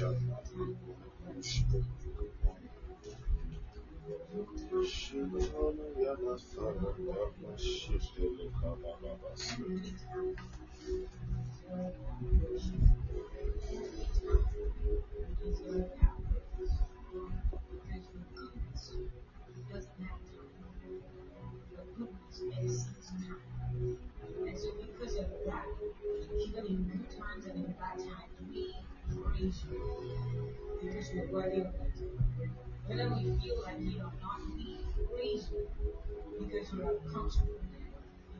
aşağıdan altına koymuş. Şimdi onu yana sarılarla basıyor. We feel like you are not, praise you because you are comfortable,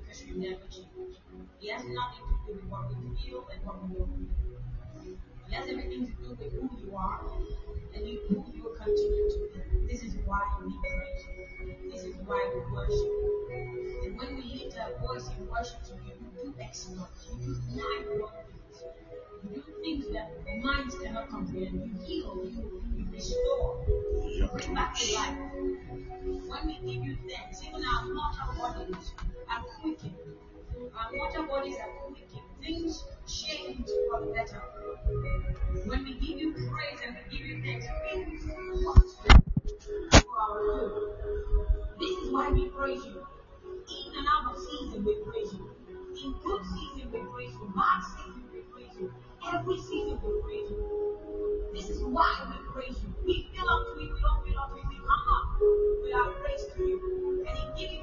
because you never change. It has nothing to do with what we feel and what we don't feel. It has everything to do with who you are and you, who you will continue to be. This is why we praise you. This is why we worship. And when we lift our voice in worship to you, you do exploits. You do nine wonders. You things that minds cannot comprehend. You heal, you, restore, you bring back to life. When we give you thanks, even our mortal bodies are quickened. Our mortal bodies are quickened. Things change for the better. When we give you praise and we give you thanks, things for our good. This is why we praise you. In and out of season, we praise you. In good season, we praise you. Bad season, we praise you. Every season, we praise you. This is why we praise you. We fill up to you. We don't fill up to you. We come up with our praise to you. And in giving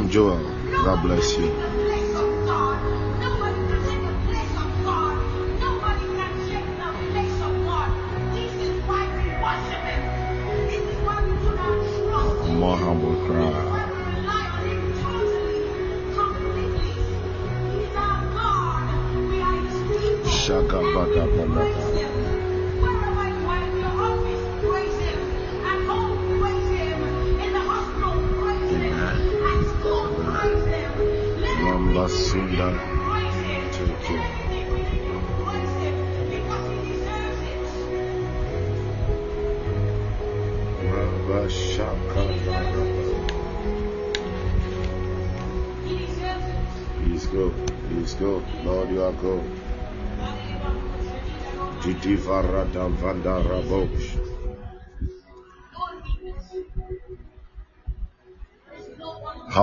God Joel. God bless you.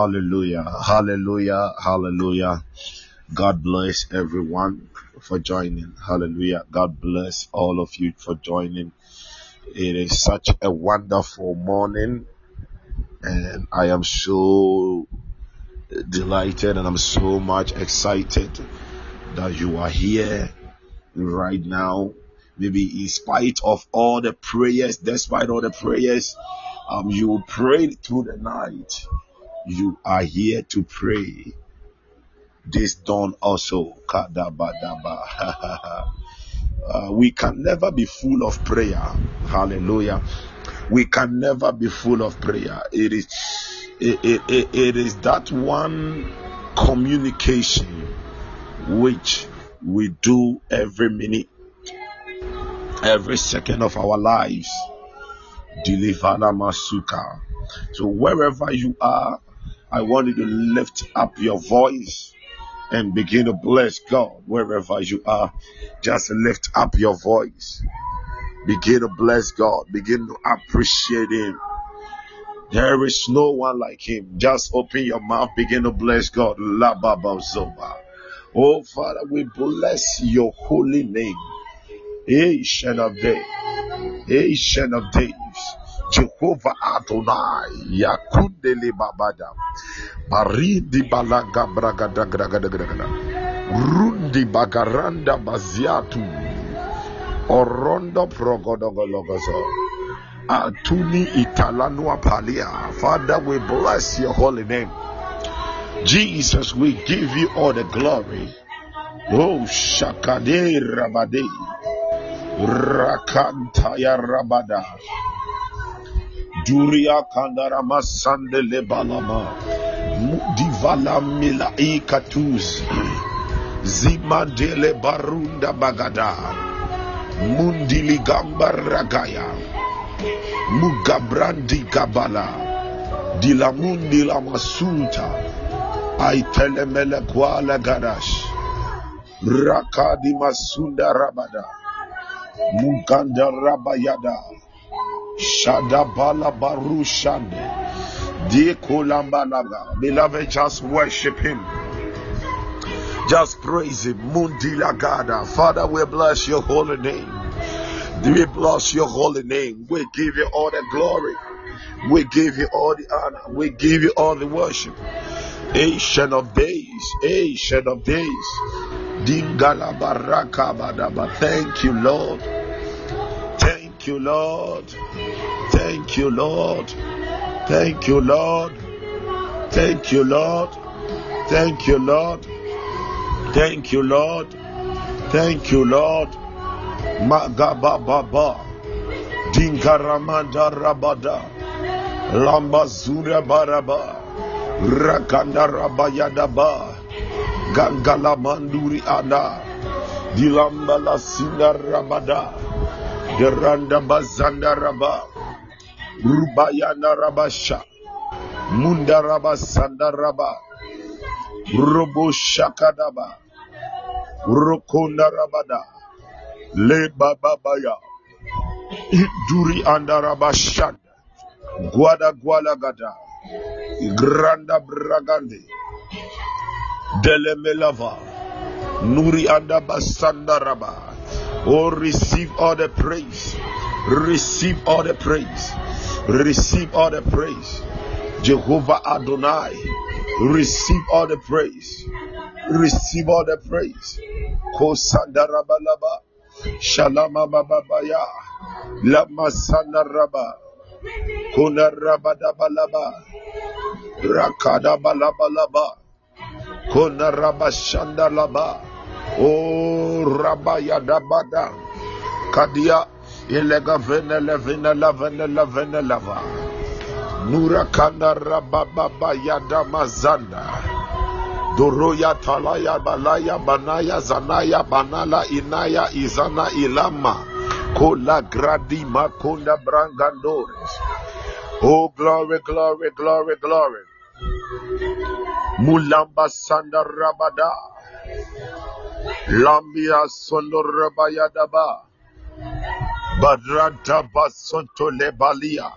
Hallelujah. Hallelujah. Hallelujah. God bless everyone for joining. Hallelujah. God bless all of you for joining. It is such a wonderful morning, and I am so delighted and I'm so much excited that you are here right now. Maybe in spite of all the prayers, despite all the prayers, um, you prayed through the night. You are here to pray. This dawn also. Uh, we can never be full of prayer. Hallelujah. We can never be full of prayer. It is it, it, it, is that one communication which we do every minute, every second of our lives. Dilivana Masuka. So wherever you are, I want you to lift up your voice and begin to bless God wherever you are. Just lift up your voice. Begin to bless God. Begin to appreciate Him. There is no one like Him. Just open your mouth. Begin to bless God. Oh Father, we bless your holy name. Ancient of days. Ancient of days. Jehovah Adonai. Yakundele Babada. Baridi Balaga Bragada Gragada Gragada. Rundi Bagaranda Baziatu. Orondo Progodogologozo. Atuni Italanua Palia. Father, we bless your holy name. Jesus, we give you all the glory. Oh, Shakade Rabade. Rakantaya Rabada. Duria Kandarama Sandele Balama. Mudivala Mila Ikatuz. Zimandele Barunda Bagada. Mundili Gamba Ragaya. Mugabrandi Gabala. Dilamundi la Masulta. Aitelemele Kuala Gadash. Rakadi Masunda Rabada. Muganda Rabayada. Shadabala Barushande. Dikolambalaga. Beloved, just worship him. Just praise him. Mundila Gada. Father, we bless your holy name. We bless your holy name. We give you all the glory. We give you all the honor. We give you all the worship. Ancient of days. Ancient of days. Dingala Baraka Badaba. Thank you, Lord. Thank you, Lord. Thank you, Lord. Thank you, Lord. Thank you, Lord. Thank you, Lord. Thank you, Lord. Thank you, Lord. Magaba Baba. Dingaramanda Rabada. Lambazura Baraba. Rakanda Rabayadaba. Gangala Manduri Ana. Dilambala Sinda Rabada. Geranda Bazanda Raba. Rubayana Rabasha. Munda Rabasanda Raba. Robo Shakadaba. Rokonda Rabada. Le Bababaya. Iduri Andarabashanda. Guada Gualagada. Granda Bragande. Delemelava. Nuri Andabasanda Raba. Oh, receive all the praise. Receive all the praise. Receive all the praise. Jehovah Adonai. Receive all the praise. Receive all the praise. Kosandarabalaba. Shalama bababaya. Lama sandaraba. Kuna rabadabalaba. Rakada balabalaba. Kuna rabashandalaba. Oh rabaya dabada. Kadia. Ilega vene levene lavene lavene lava. Nura kanda rabababa yada mazanda. Doroya talaya balaya banaya zanaya banala inaya izana ilama. Kola gradi makonda brangandores. Oh glory, glory, glory, glory. Mulamba sanda rabada. Lambia sondo rabayadaba. Badrata basonto lebalia.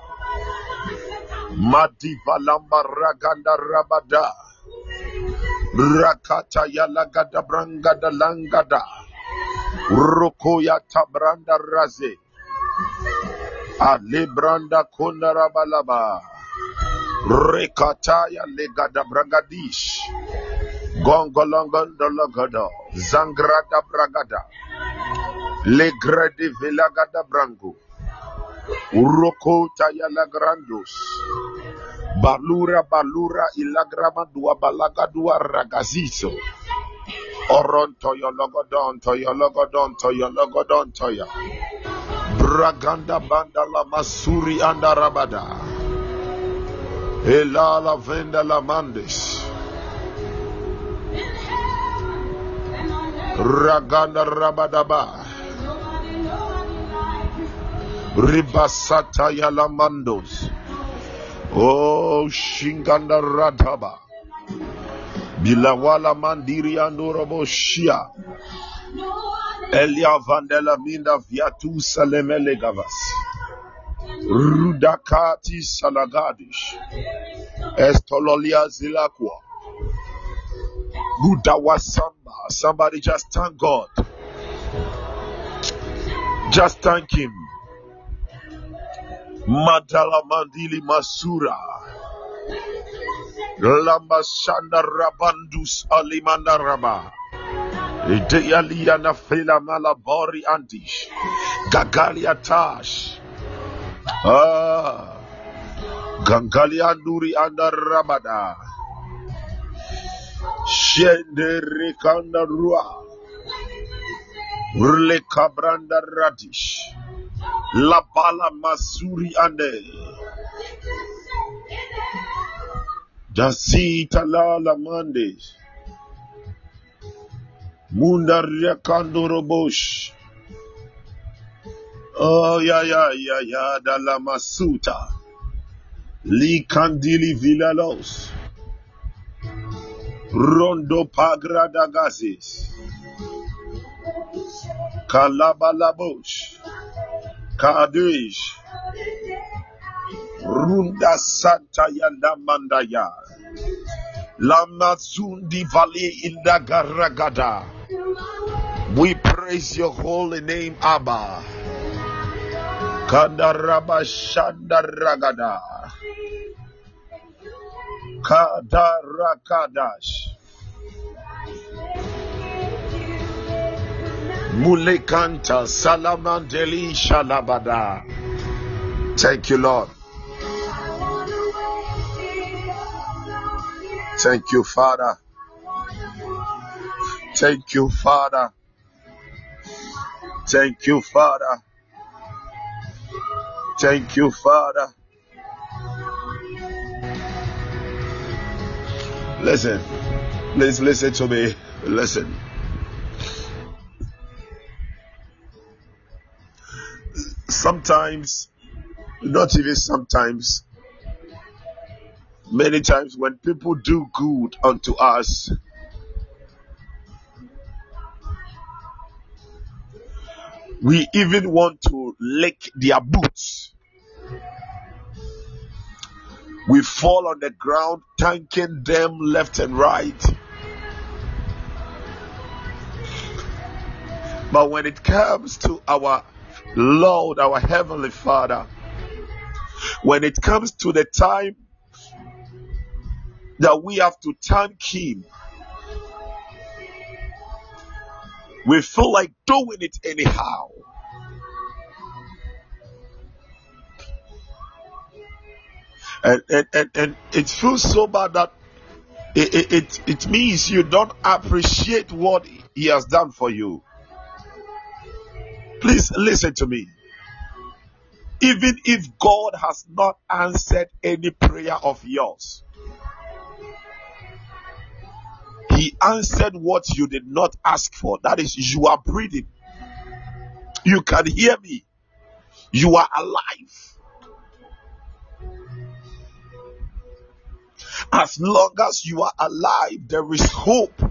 Madiva lamba raganda rabada. Rakata yalagada brangada langada. Rokoya tabranda raze. Alebranda konarabalaba. Rekataya legada bragadish. Gongolongondologado. Zangrada bragada. Legredi vilagada brango. tayala yalagrandos. Balura balura ilagrama dua balaga dua ragazizo. Oronto yo logodon to yo logodon to yo logodon to ya. Braganda banda la masuri anda rabada. Ela la venda la mandes. Raganda rabadaba. Ribasata Yalamandos. Oh, Shinganda Radaba. Bilawala Mandiri Andorobo Shia. Elia Vandela Minda Viatu Salemele Gavas. Rudakati Salagadish. Estololia Zilakwa. Gudawasamba. Somebody just thank God. Just thank Him. Madala Mandili Masura. Lamba Shanda Rabandus Alimanda Raba. Idealia fela malabori andish. Gagalia tash. Ah. Gangalia nduri anda rabada. Shende rekanda rua. Urle kabranda radish. La bala masuri ande. Jasita la la mandes. Mundaria kandorobosh. Oh ya ya ya ya dala masuta. Li kandili vilalos. Rondo pagrada gazes. Kalabalabosh. Kadesh. Runda Santa Yanda Mandaya. Lamazundi Valley Inda Garagada. We praise your holy name, Abba. Kandaraba Shandaragada. Kadarakadash. Mulekanta Salamandeli Shalabada. Thank you, Lord. Thank you, Father. Thank you, Father. Thank you, Father. Thank you, Father. Listen, please listen to me. Listen. Sometimes, not even sometimes, many times when people do good unto us, we even want to lick their boots. We fall on the ground thanking them left and right. But when it comes to our Lord, our Heavenly Father, when it comes to the time that we have to thank Him, we feel like doing it anyhow. And, and, and, and it feels so bad that it, it, it, it means you don't appreciate what He has done for you. Please listen to me. Even if God has not answered any prayer of yours, He answered what you did not ask for. That is, you are breathing. You can hear me. You are alive. As long as you are alive, there is hope.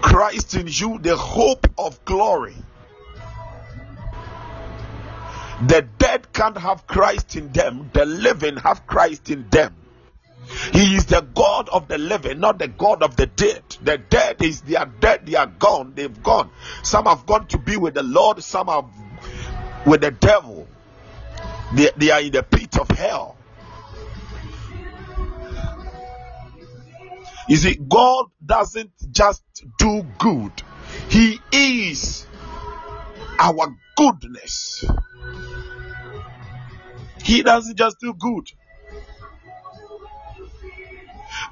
Christ in you, the hope of glory. The dead can't have Christ in them, the living have Christ in them. He is the God of the living, not the God of the dead. The dead is they are dead, they are gone, they've gone. Some have gone to be with the Lord, some are with the devil. They, they are in the pit of hell. You see, God doesn't just do good, He is our goodness. He doesn't just do good.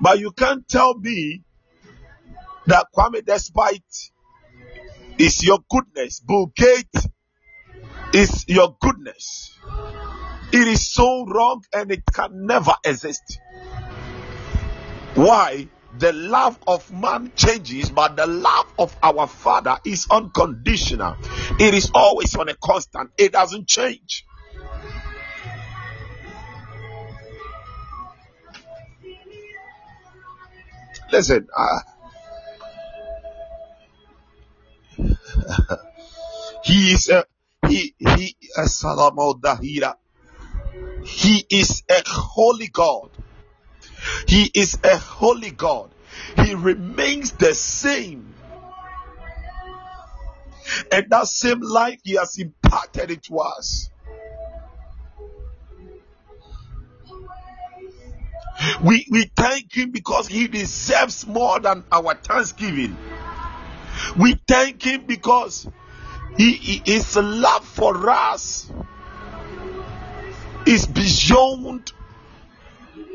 But you can't tell me that Kwame Despite is your goodness, Bill Gates is your goodness. It is so wrong and it can never exist. Why? the love of man changes, but the love of our Father is unconditional. It is always on a constant, it doesn't change. Listen, uh, he is a he he a Dahira. He is a holy God. He is a holy God. He remains the same. And that same life He has imparted it to us. We, we thank Him because He deserves more than our thanksgiving. We thank Him because He, he His love for us is beyond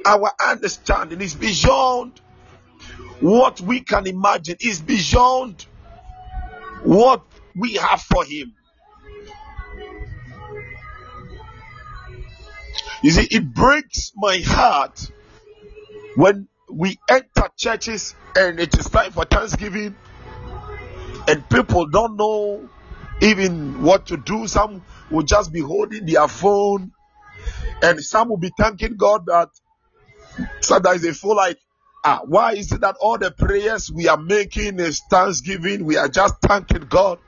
our understanding, is beyond what we can imagine, is beyond what we have for Him. You see, it breaks my heart when we enter churches and it is time for Thanksgiving and people don't know even what to do. Some will just be holding their phone and some will be thanking God that sometimes they feel like, ah, why is it that all the prayers we are making is thanksgiving? We are just thanking God.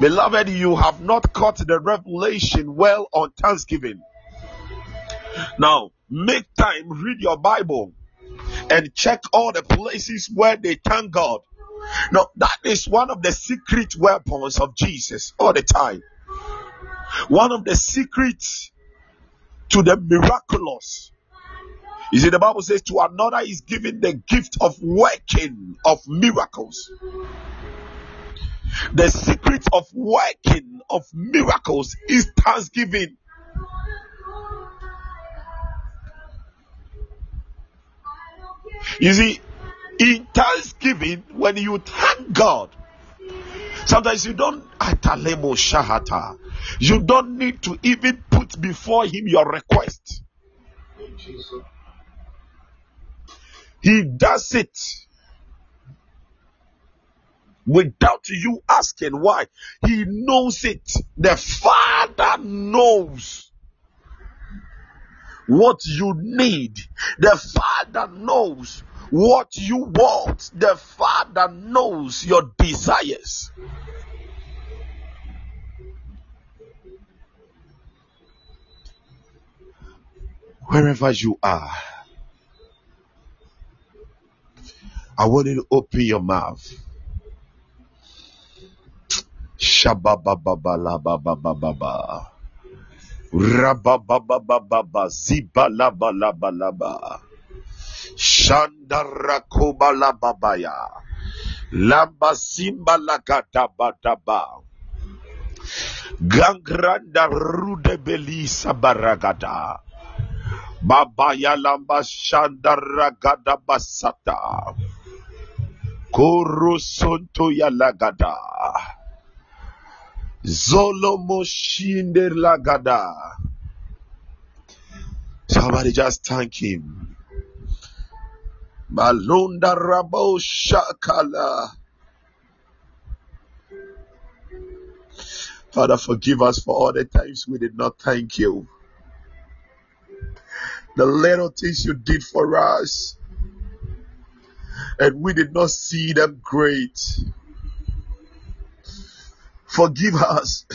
Beloved, you have not caught the revelation well on thanksgiving. Now, make time, read your Bible, and check all the places where they thank God. Now, that is one of the secret weapons of Jesus all the time. One of the secrets to the miraculous. You see, the Bible says, to another is given the gift of working of miracles. The secret of working of miracles is thanksgiving. You see, in thanksgiving, when you thank God, sometimes you don't atalemo shahata. You don't need to even put before him your request. He does it without you asking why. He knows it. The Father knows what you need. The Father knows what you want. The Father knows your desires. Wherever you are, I want you to open your mouth. Shabababababababa. Rabababababa. Zibalabalabalaba. Shandarakobalababaya. Lamba simba lagatabadaba. Gangranda baragada. Babaya lamba shandaragada basata. Korosonto yalagada. Zolomo shinder lagada. Somebody just thank him. Malunda rabo shakala. Father, forgive us for all the times we did not thank you. The little things you did for us, and we did not see them great. Forgive us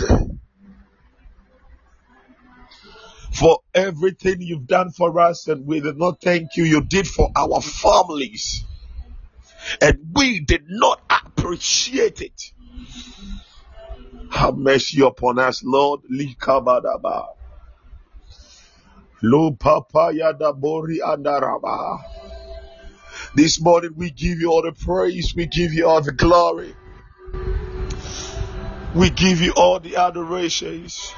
for everything you've done for us, and we did not thank you. You did for our families, and we did not appreciate it. Have mercy upon us, Lord. Lo papaya da bori andaraba. This morning we give you all the praise, we give you all the glory, we give you all the adorations.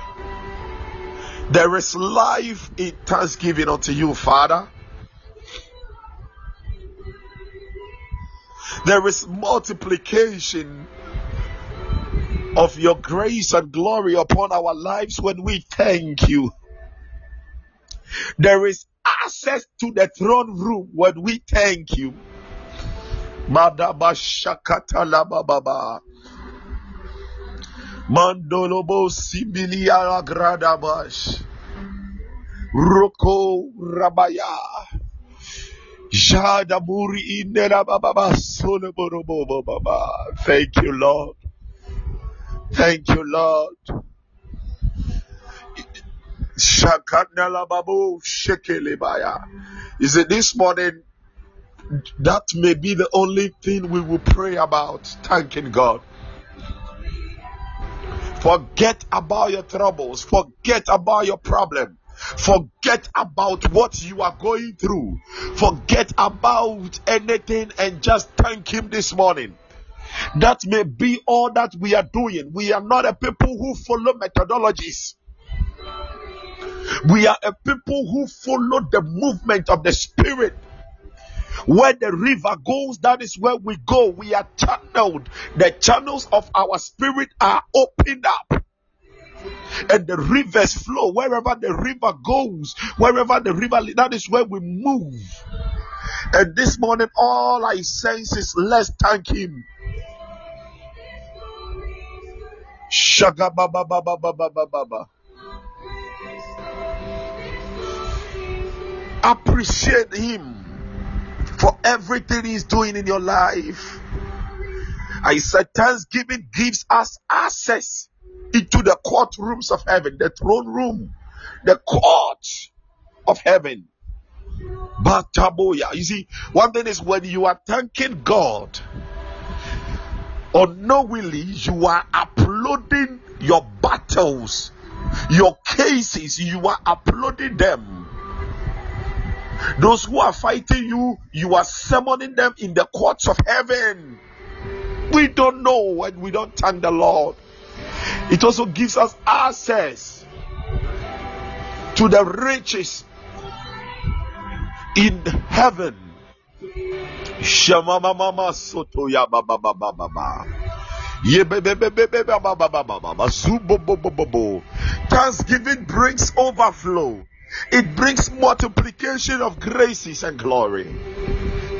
There is life in thanksgiving unto you, Father. There is multiplication of your grace and glory upon our lives when we thank you. There is access to the throne room when we thank you. Madaba shakata la baba. Mandolobo simbilia gradabash. Roko rabaya. Jadamuri inera baba soloborobo baba. Thank you, Lord. Thank you, Lord. Is it this morning? That may be the only thing we will pray about, thanking God. Forget about your troubles, forget about your problem, forget about what you are going through, forget about anything, and just thank Him this morning. That may be all that we are doing. We are not a people who follow methodologies. We are a people who follow the movement of the Spirit. Where the river goes, that is where we go. We are channeled. The channels of our spirit are opened up. And the rivers flow wherever the river goes, wherever the river, that is where we move. And this morning, all I sense is let's thank Him. Shaga Appreciate Him for everything He's doing in your life. I said, Thanksgiving gives us access into the courtrooms of heaven, the throne room, the court of heaven. But Taboya, you see, one thing is when you are thanking God, unknowingly, you are uploading your battles, your cases, you are uploading them those who are fighting you, you are summoning them in the courts of heaven. We don't know when we don't thank the Lord. It also gives us access to the riches in heaven. Thanksgiving brings overflow. It brings multiplication of graces and glory.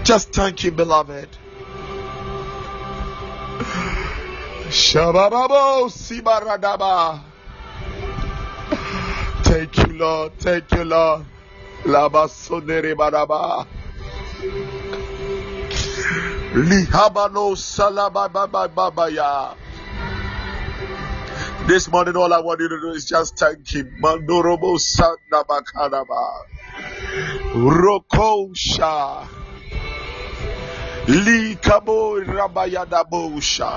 Just thank you, beloved. Thank you, Lord. Thank you, Lord. Labasonere Baraba. Lihabano Salababababaya. This morning, all I want you to do is just thank Him. Mandorobo Sanda Bakanaba. Rokosha. Likabo Rabayadabosha.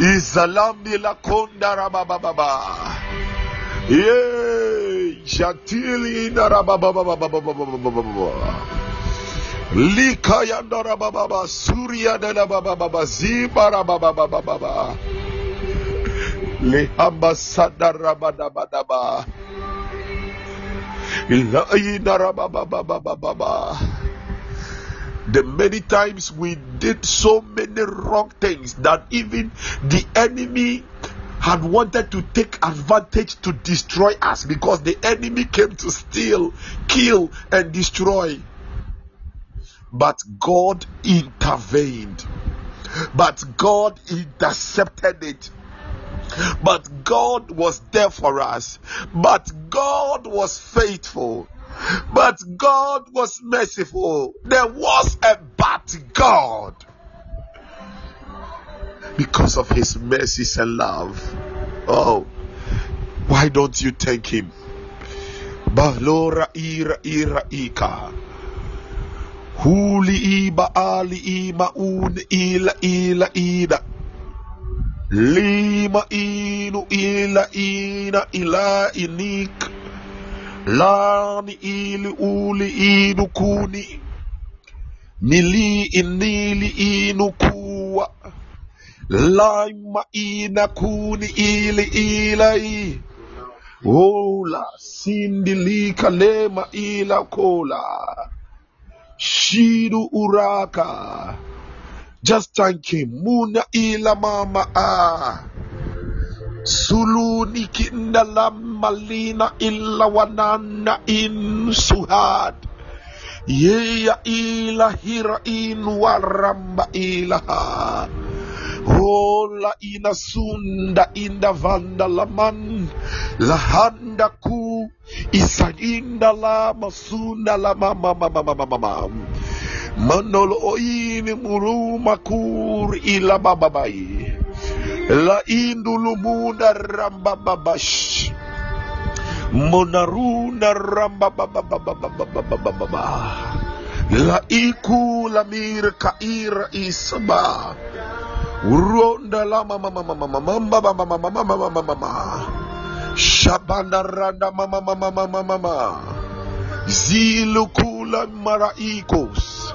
Izalambi Lakonda Rabababa. Yay! Shatili Narabababa. Likayanda Rabababa. Surya de la Bababa. The many times we did so many wrong things that even the enemy had wanted to take advantage to destroy us because the enemy came to steal, kill, and destroy. But God intervened, but God intercepted it but God was there for us. But God was faithful. But God was merciful. There was a but God. Because of his mercies and love. Oh, why don't you thank him? Bahlora ira ira ika. Huli iba ali ima un ila ila ida. Lima inu ila ina ila inik. Lani ili uli inu kuni. Mili inili inu kuwa. laima ina kuni ili ilai. Ola sindilika lema ila kola. Shidu uraka. Just thank him. Muna ila mama ah. Sulu nikinda la malina illa wanana in suhad. Yeya ila hira in waramba ilaha. Hola ina sunda inda vanda laman lahanda ku isaginda la masunda la mama mama mama mama manolo oini muru makur ila bababai la indulu munda ramba babash monaruna ramba la iku la mir kair isba la mama mama mama mama mama mama mama mama mama Shabanda randa mama mama mama mama Zilukula maraikos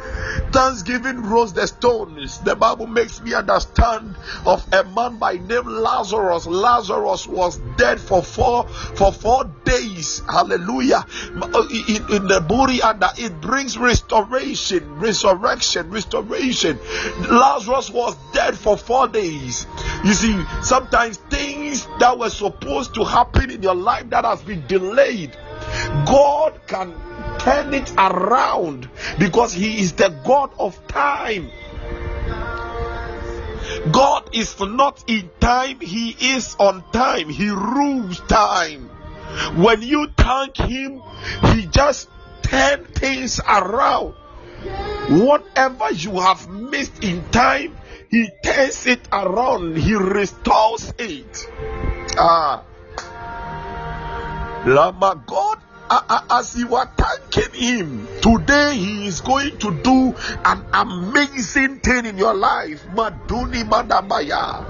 Thanksgiving rose the stones. The Bible makes me understand of a man by name Lazarus. Lazarus was dead for four for four days. Hallelujah. In, in the and it brings restoration, resurrection, restoration. Lazarus was dead for four days. You see, sometimes things that were supposed to happen in your life that has been delayed God can turn it around because He is the God of time. God is not in time, He is on time. He rules time. When you thank Him, He just turn things around. Whatever you have missed in time, He turns it around. He restores it. Ah. Lama, God as you are thanking him today he is going to do an amazing thing in your life. Maduni Madamaya.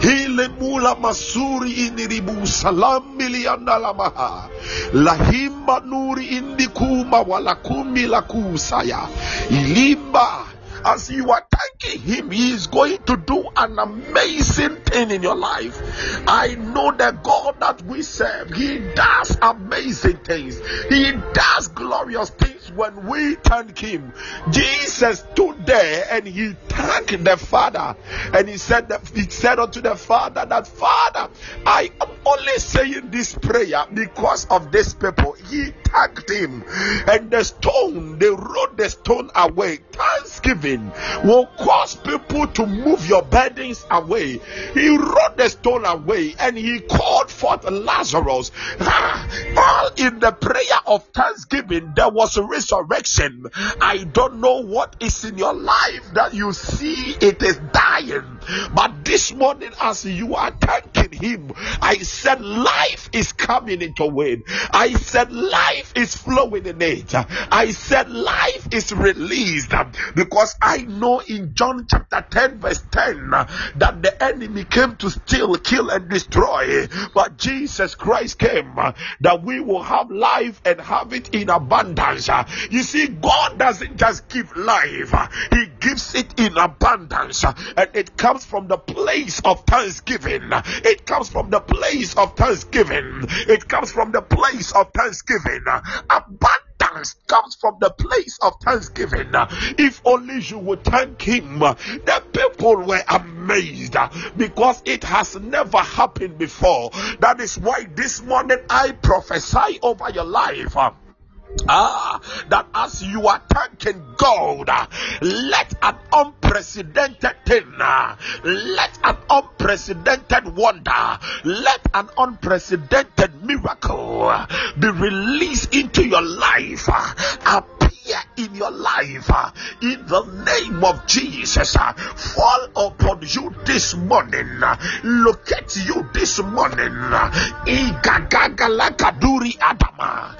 hile mula masuri iniribu salam miliandalamaha lahimba nuri indikuma walakumi lakusaya ilimba as you are thanking Him, He is going to do an amazing thing in your life. I know the God that we serve, He does amazing things, He does glorious things when we thank Him. Jesus stood there and He thanked the Father, and He said that He said unto the Father that Father, I am only saying this prayer because of this people. He thanked Him, and the stone they rolled the stone away. Thanksgiving will cause people to move your burdens away. He rolled the stone away and he called forth Lazarus. Ah, all in the prayer of thanksgiving, there was a resurrection. I don't know what is in your life that you see it is dying, but this morning, as you are thanking him, I said life is coming into it. I said life is flowing in it. I said life is released because I know in John chapter 10, verse 10, that the enemy came to steal, kill, and destroy, but Jesus Christ came that we will have life and have it in abundance. You see, God doesn't just give life, He gives it in abundance, and it comes from the place of thanksgiving. It comes from the place of thanksgiving. It comes from the place of thanksgiving. Abundance comes from the place of thanksgiving. If only you would thank Him, the people were amazed because it has never happened before. That is why this morning I prophesy over your life. Ah, that as you are thanking God, ah, let an unprecedented thing, ah, let an unprecedented wonder, let an unprecedented miracle ah, be released into your life. In your life, uh, in the name of Jesus, uh, fall upon you this morning. Uh, locate you this morning. Uh, adama.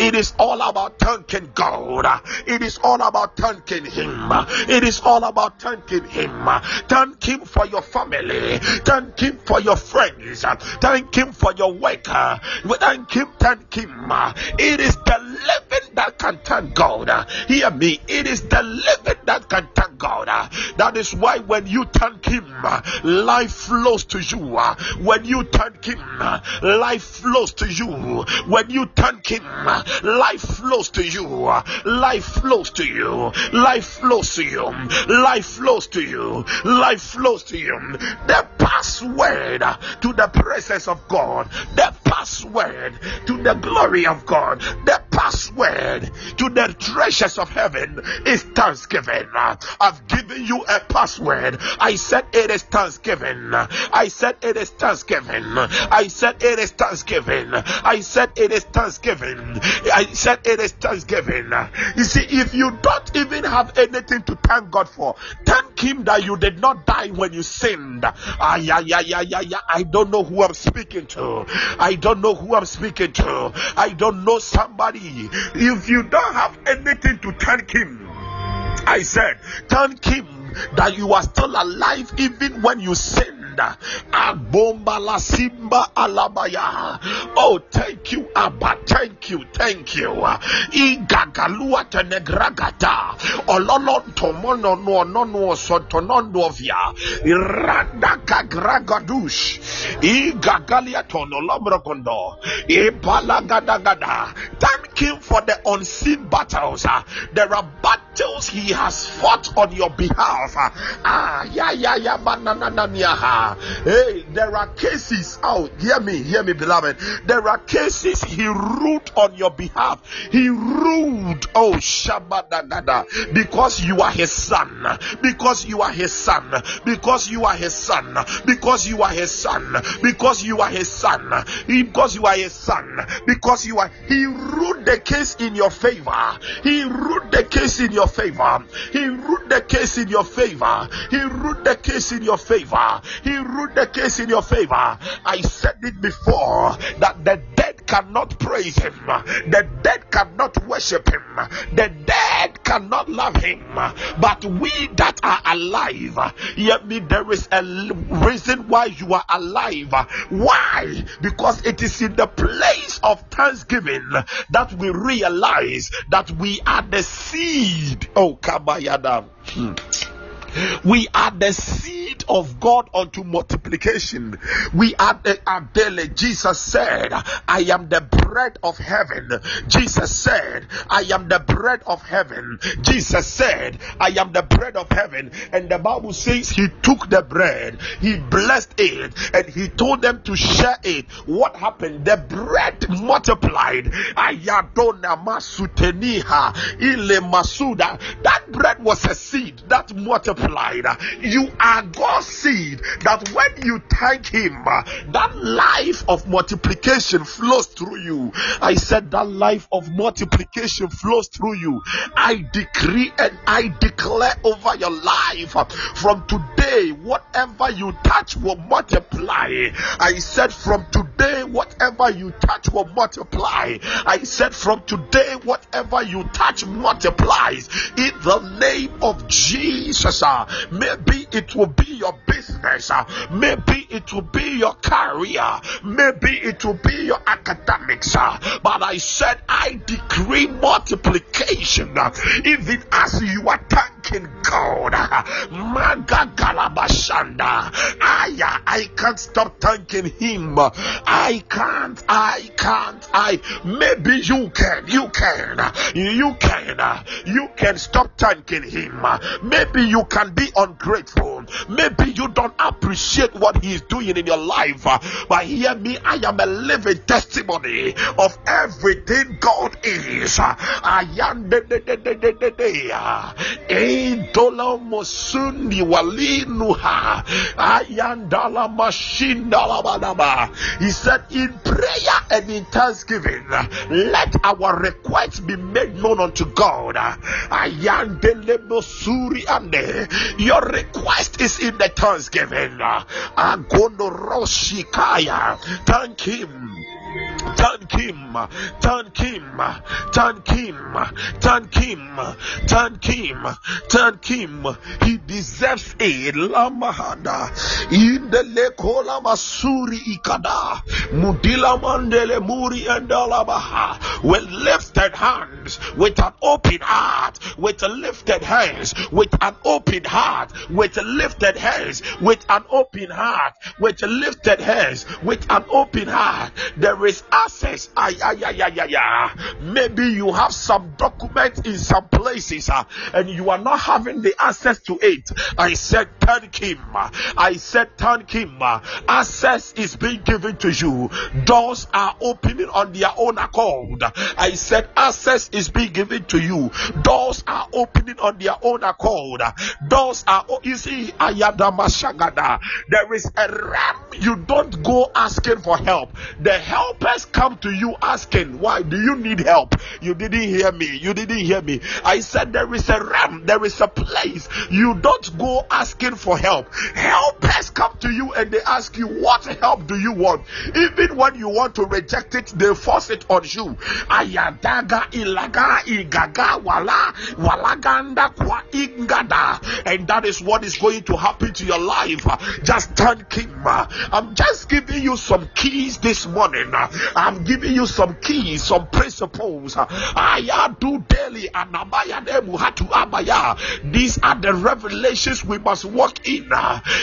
It is all about thanking God. Uh, it is all about thanking Him. It is all about thanking Him. Thank Him for your family. Thank Him for your friends. Thank Him for your work. Thank Him. Thank Him. It is the living that can thank God. Uh, hear me. It is the living that can thank God. Uh, that is why when you thank Him, uh, life flows to you. When you thank Him, life flows to you. When you thank Him, life flows to you. Life flows to you. Life flows to you. Life flows to you. Life flows to you. The password to the presence of God. The password to the glory of God. The password to the treasures of heaven is thanksgiving. I've given you a password. I said it is thanksgiving. I said it is thanksgiving. I said it is thanksgiving. I said it is thanksgiving. I said it is thanksgiving. You see, if you don't even have anything to thank God for, thank Him that you did not die when you sinned. Ah, yeah, yeah, yeah, yeah, yeah. I don't know who I'm speaking to. I don't know who I'm speaking to. I don't know somebody. If you don't have anything to thank Him, I said, thank Him that you are still alive even when you sin Abomba la simba alabaya. Oh, thank you, Abba. Thank you, thank you. Igagalua tenegragata. Ololon tomono no no no sotonondovia. Irandaka gragadush. Igagalia tono lomrokondo. Ipalagadagada. Thank him for the unseen battles. There are battles he has fought on your behalf. Ah, yeah, yeah, yeah, banana, Hey, there are cases out. Oh, hear me, hear me, beloved. There are cases he ruled on your behalf. He ruled, oh Shabbat because you are his son, because you are his son, because you are his son, because you are his son, because you are his son, because you are his son, because you are he ruled the case in your favor. He ruled the case in your favor. He ruled the case in your favor. He ruled the case in your favor. He ruled the case in your favor. I said it before that the dead cannot praise him, the dead cannot worship him, the dead cannot love him, but we that are alive, yet me there is a reason why you are alive. Why? Because it is in the place of thanksgiving that we realize that we are the seed. Oh, Kabayada. Hmm. We are the seed of God unto multiplication. We are the Adele. Jesus said, I am the bread of heaven. Jesus said, I am the bread of heaven. Jesus said, I am the bread of heaven. And the Bible says he took the bread, he blessed it, and he told them to share it. What happened? The bread multiplied. Ayadona. That bread was a seed that multiplied multiplied. You are God's seed that when you thank Him, that life of multiplication flows through you. I said that life of multiplication flows through you. I decree and I declare over your life from today, whatever you touch will multiply. I said from today, whatever you touch will multiply. I said from today, whatever you touch multiplies in the name of Jesus. Uh, maybe it will be your business. Uh, maybe it will be your career. Maybe it will be your academics. Uh, but I said, I decree multiplication even as you are thanking God. Maga Galabashanda. I can't stop thanking Him. I can't, I can't, I. Maybe you can, you can, you can, you can stop thanking Him. Maybe you can be ungrateful. Maybe you don't appreciate what He is doing in your life. Uh, but hear me, I am a living testimony of everything God is. Uh, I am the uh, mosundi walinuha. Ayandala mashindala badaba. He said, in prayer and in thanksgiving, let our requests be made known unto God. Ayandele mosuri ande. Your request is in the thanksgiving. Thank him. Thank him, thank him, thank him, thank him, thank him, thank him. He deserves it. Lamahanda in the lekola masuri ikada mudila mandele muri and alabaha with lifted hands, with an open heart, with lifted hands, with an open heart, with lifted hands, with an open heart, with lifted hands, with an open heart. There is access. Ay, ay, ay, ay, ay, ay. Maybe you have some document in some places uh, and you are not having the access to it. I said, thank him. I said, thank him. Access is being given to you. Doors are opening on their own accord. I said, access is being given to you. Doors are opening on their own accord. Doors are, you see, Ayada Mashagada. There is a realm you don't go asking for help. The helpers come to you asking, Why do you need help? You didn't hear me. You didn't hear me. I said, There is a realm, there is a place. You don't go asking for help. Helpers come to you and they ask you, What help do you want? Even when you want to reject it, they force it on you. Ayadaga ilaga igaga wala walaganda kwa ingada. And that is what is going to happen to your life. Just thank him. I'm just giving you some keys this morning. I'm giving you some keys, some principles. I do daily and. These are the revelations we must walk in.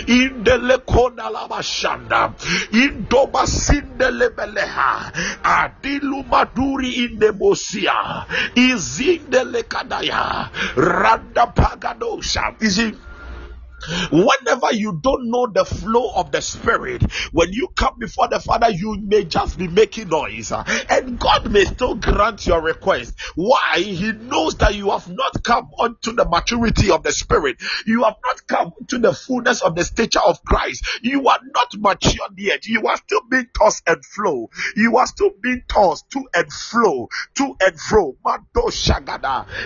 In the lekona labashanda. In doba sinde lebeleha. Adilu maduri in the bosia. Is in the lekadaya. Randa pagadosha. Is? Whenever you don't know the flow of the Spirit, when you come before the Father, you may just be making noise, and God may still grant your request. Why? He knows that you have not come unto the maturity of the Spirit, you have not come to the fullness of the stature of Christ, you are not matured yet, you are still being tossed and flow, you are still being tossed to and fro, to and fro.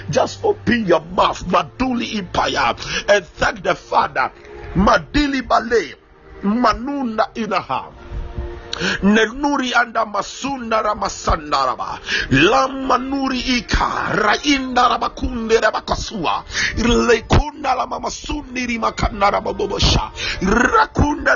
Just open your mouth, Maduli Empire, and thank the Father. Father, Madili Bale, Manunda Inaha. Nenuri anda masunda ika rainda. Lekunda la. Rakunda.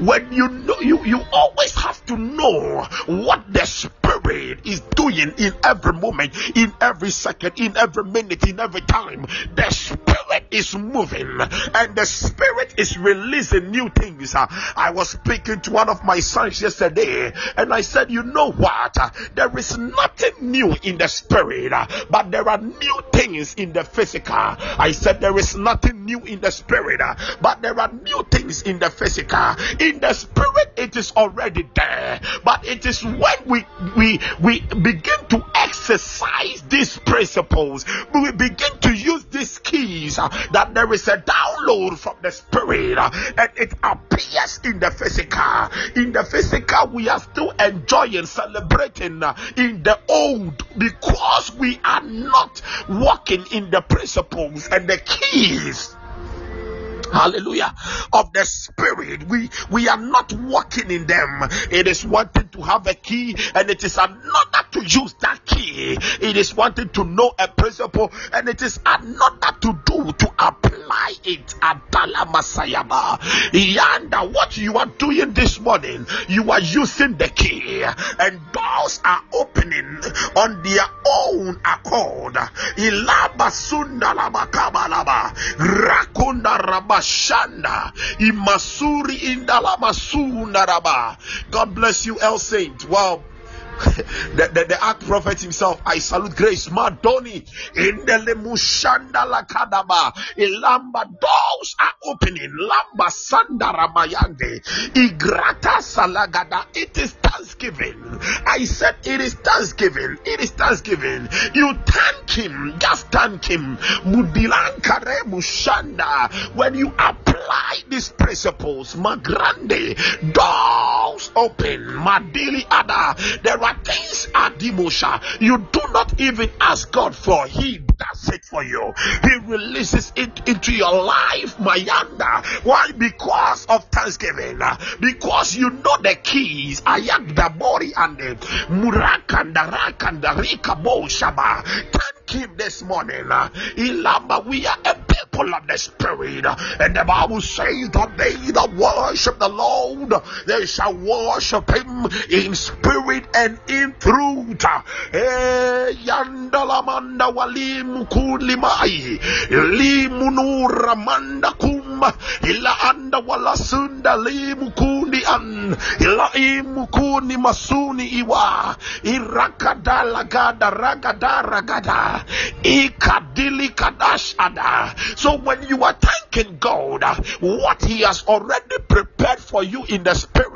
When you know you you always have to know what the spirit is doing in every moment, in every second, in every minute, in every time. The spirit is moving and the spirit is releasing new things. I was speaking to one of my sons yesterday, and I said, You know what? There is nothing new in the spirit, but there are new things in the physical. I said, There is nothing new in the spirit, but there are new things in the physical. In the spirit, it is already there, but it is when we we we begin to exercise these principles, we begin to use these keys that there is a download from the spirit and it appears in the physical in the physical we are still enjoying celebrating uh, in the old because we are not walking in the principles and the keys hallelujah. Of the spirit. We we are not walking in them. It is one thing to have a key and it is another to use that key. It is one thing to know a principle and it is another to do to apply it. Adala masayaba. Yanda what you are doing this morning you are using the key and doors are opening on their own accord. Ilaba sundalaba kabalaba. Rakunda Shanda Imasuri Indala Masunda Raba. God bless you, El Saint. Well, the, the, the act prophet himself. I salute grace. Madoni in the Lemushanda Lakadaba. Ilamba doors are opening. Lamba Sandara Mayande. Igrata Salagada. It is Thanksgiving. I said it is Thanksgiving. It is Thanksgiving. You thank him. Just thank him. Mudilankare Mushanda. When you apply these principles, Magrande, doors open. Madili Ada. There are things Adimosha. You do not even ask God for. He does it for you. He releases it into your life, Mayanda. Why? Because of Thanksgiving. Because you know the keys. Ayagda Bori and Murakanda Rakanda Rikabo Shaba. Thank him this morning. Ilamba, we are people of the Spirit. And the Bible says that they that worship the Lord, they shall worship him in spirit and in truth. Eh, yandalamanda walim kulimai. Limunura manda kum. Ila anda wala sunda limukundi an. Ila imukuni masuni iwa. Irakadala gada ragada ragada. Ikadili kadash ada. So when you are thanking God, what He has already prepared for you in the spirit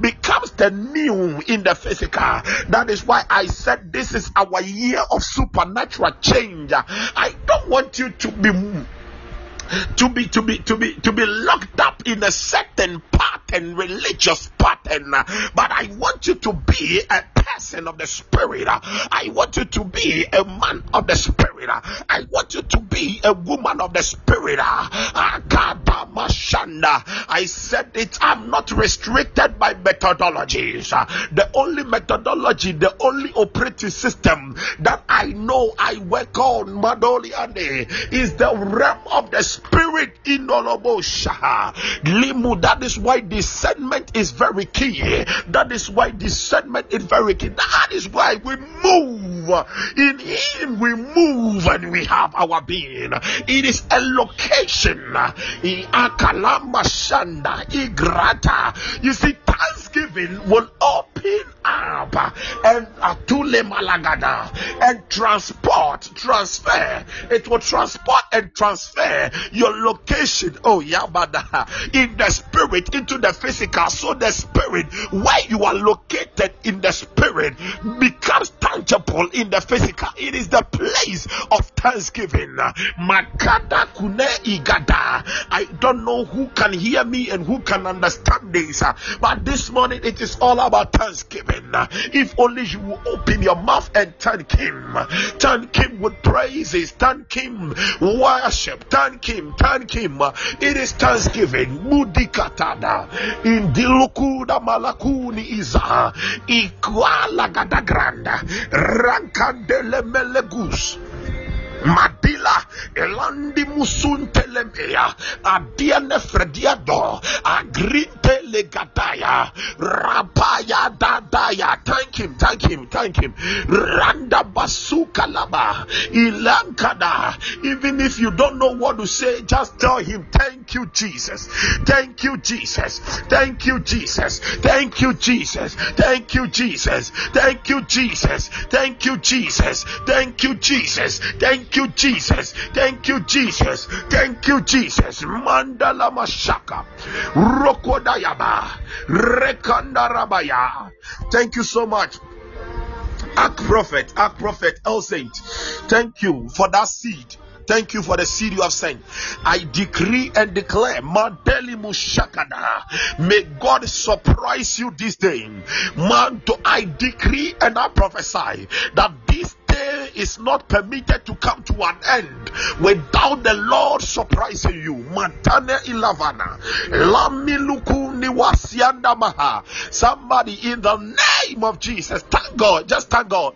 becomes the new in the physical. That is why I said this is our year of supernatural change. I don't want you to be to be to be to be to be locked up in a certain pattern religious pattern. But i want you to be a person of the spirit. I want you to be a man of the spirit. I want you to be a woman of the spirit. I said it. I'm not restricted by methodologies. The only methodology the only operating system that i know i work on madoli is the realm of the spirit in Olobosha. Limu, that is why discernment is very key. That is why discernment is very key. That is why we move. In Him we move and we have our being. It is a location. In Shanda. You see, Thanksgiving will open up and Atule Malagada and transport, transfer. It will transport and transfer your location. Oh, Yabada in the spirit into the physical. So the spirit where you are located in the spirit becomes tangible in the physical. It is the place of thanksgiving. Makada kune igada. I don't know who can hear me and who can understand this, but this morning it is all about thanksgiving. If only you will open your mouth and thank Him, thank Him with praises, thank Him, worship, thank Him, thank Him. It is thanksgiving. Mudikatada in Dilukuda Malakuni Iza Ikwala Gadagranda Rankandele Melegus. Madila elandi musuntelemea adiane frediado agrinte legataya rapaya dadaya thank him thank him thank him randa basuka laba ilankada even if you don't know what to say just tell him thank you jesus thank you jesus thank you jesus thank you jesus thank you jesus thank you jesus thank you jesus thank you jesus thank you jesus thank you jesus thank you jesus mandala mashaka rokodayaba rekandarabaya thank you so much Act prophet, act prophet, El Saint. Thank you for that seed. Thank you for the seed you have sent. I decree and declare, Mushakada, may God surprise you this day. Man, I decree and I prophesy that this day is not permitted to come to an end without the Lord surprising you. Mantane ilavana, maha. Somebody in the name of Jesus, thank God, just thank God.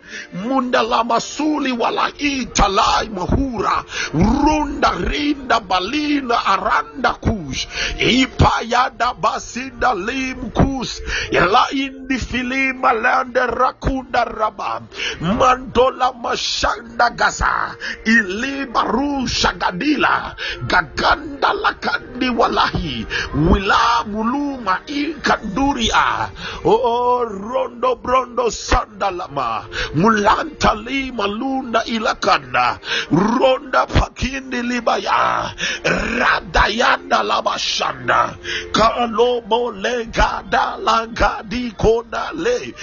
Wala italai mahura, runda rinda balina aranda kush, ipayada basinda lim kus, yala indi filima lande rakunda rabam, mandola mashanda gaza ilibaru shagadila gaganda lakandi walahi wila muluma inkanduria oh rondo rondo brondo sandalama mulanta lima lunda ilakanda ronda pakindi libaya radayanda labashanda kalomo legada langadi kona le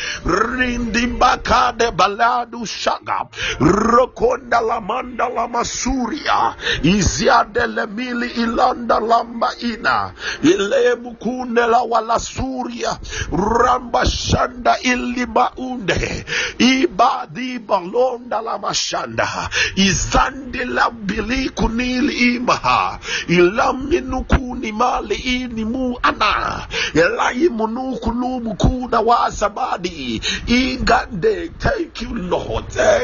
de baladu shaga rokonda lamanda lamasuria iziade lemili ilanda lamba ina ile mukunde la wala suria. Ramba shanda iliba unde ibadi balonda la mashanda. Izandi la bili kunili imaha ilaminukuni mali ini mu ana. Elai munukulu kuna wasabadi ingande thank you lord. Thank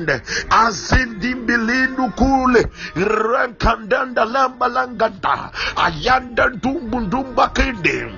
kunde azindimbilindu kule. Renkandanda lamba langanda. Ayanda dumbu ndumba kende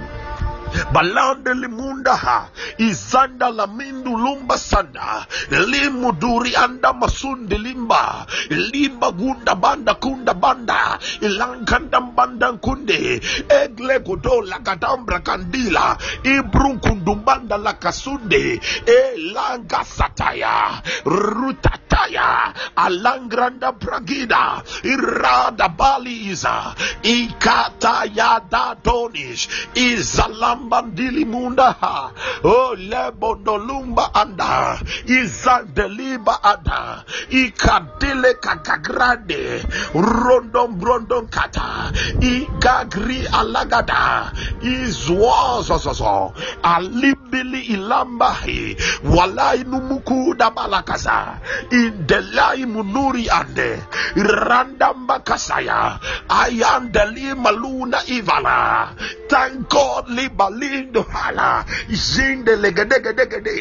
balande limundaha izanda la mindu lumba sanda limuduri anda masundi limba. Limba gunda banda kunda banda. Ilankanda banda kunde egle godola kadambra kandila. Ibrun kundumbanda la kasunde. Elanga sataya. Rutataya. Alangranda bragida irada baliza. Ikata yada donish izalam mandili munda ha. O lebondolumba anda. Izandeliba ada. Ikadile kagagrade rondom brondom kata igagri alagada. Izwozozozo alibili ilambahi walai numuku dabalakaza indelai munuri ande. Randamba kasaya ayandeli maluna ivala. Thank god liba lindo hala jinde legedegedegede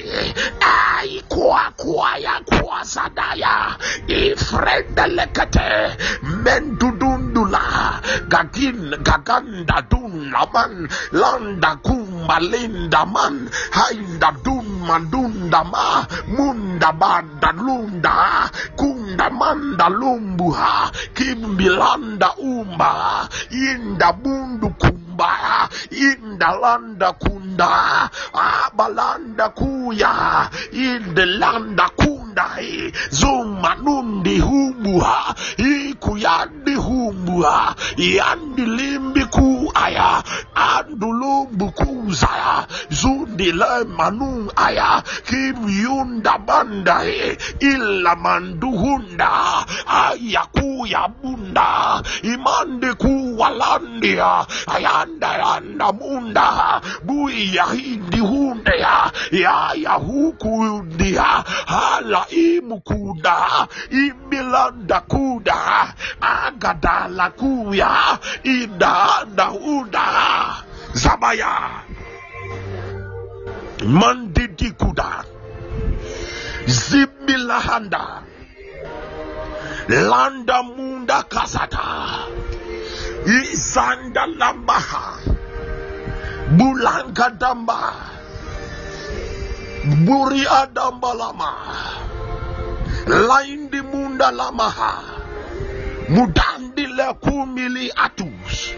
ai kwa kwa ya kwa sadaya ifrenda lekete mendudundula gagin gaganda dun laman landa kumba linda man hainda dun mandunda ma munda banda lunda kunda manda lumbuha kimbilanda umba inda bundu kumba inda landa kunda abalanda kuya indelanda kunda zuma nundi humbuha ikuyandi humbuha yandi limbi ku aya andulumbu kuzaya zundi le manu aya kim yunda banda illa manduhunda aya kuya bunda imande kuwalandia ayanda yanda munda buya hindi hunde ya ya ya huku dia hala imukuda imilanda kuda agadala kuya ida da uda zabaya. Mandidi kuda zibilahanda landa munda kasata. Izanda lambaha. Bulanga damba. Buri adamba lama. Laindi munda lamaha. Mudandi le kumili atus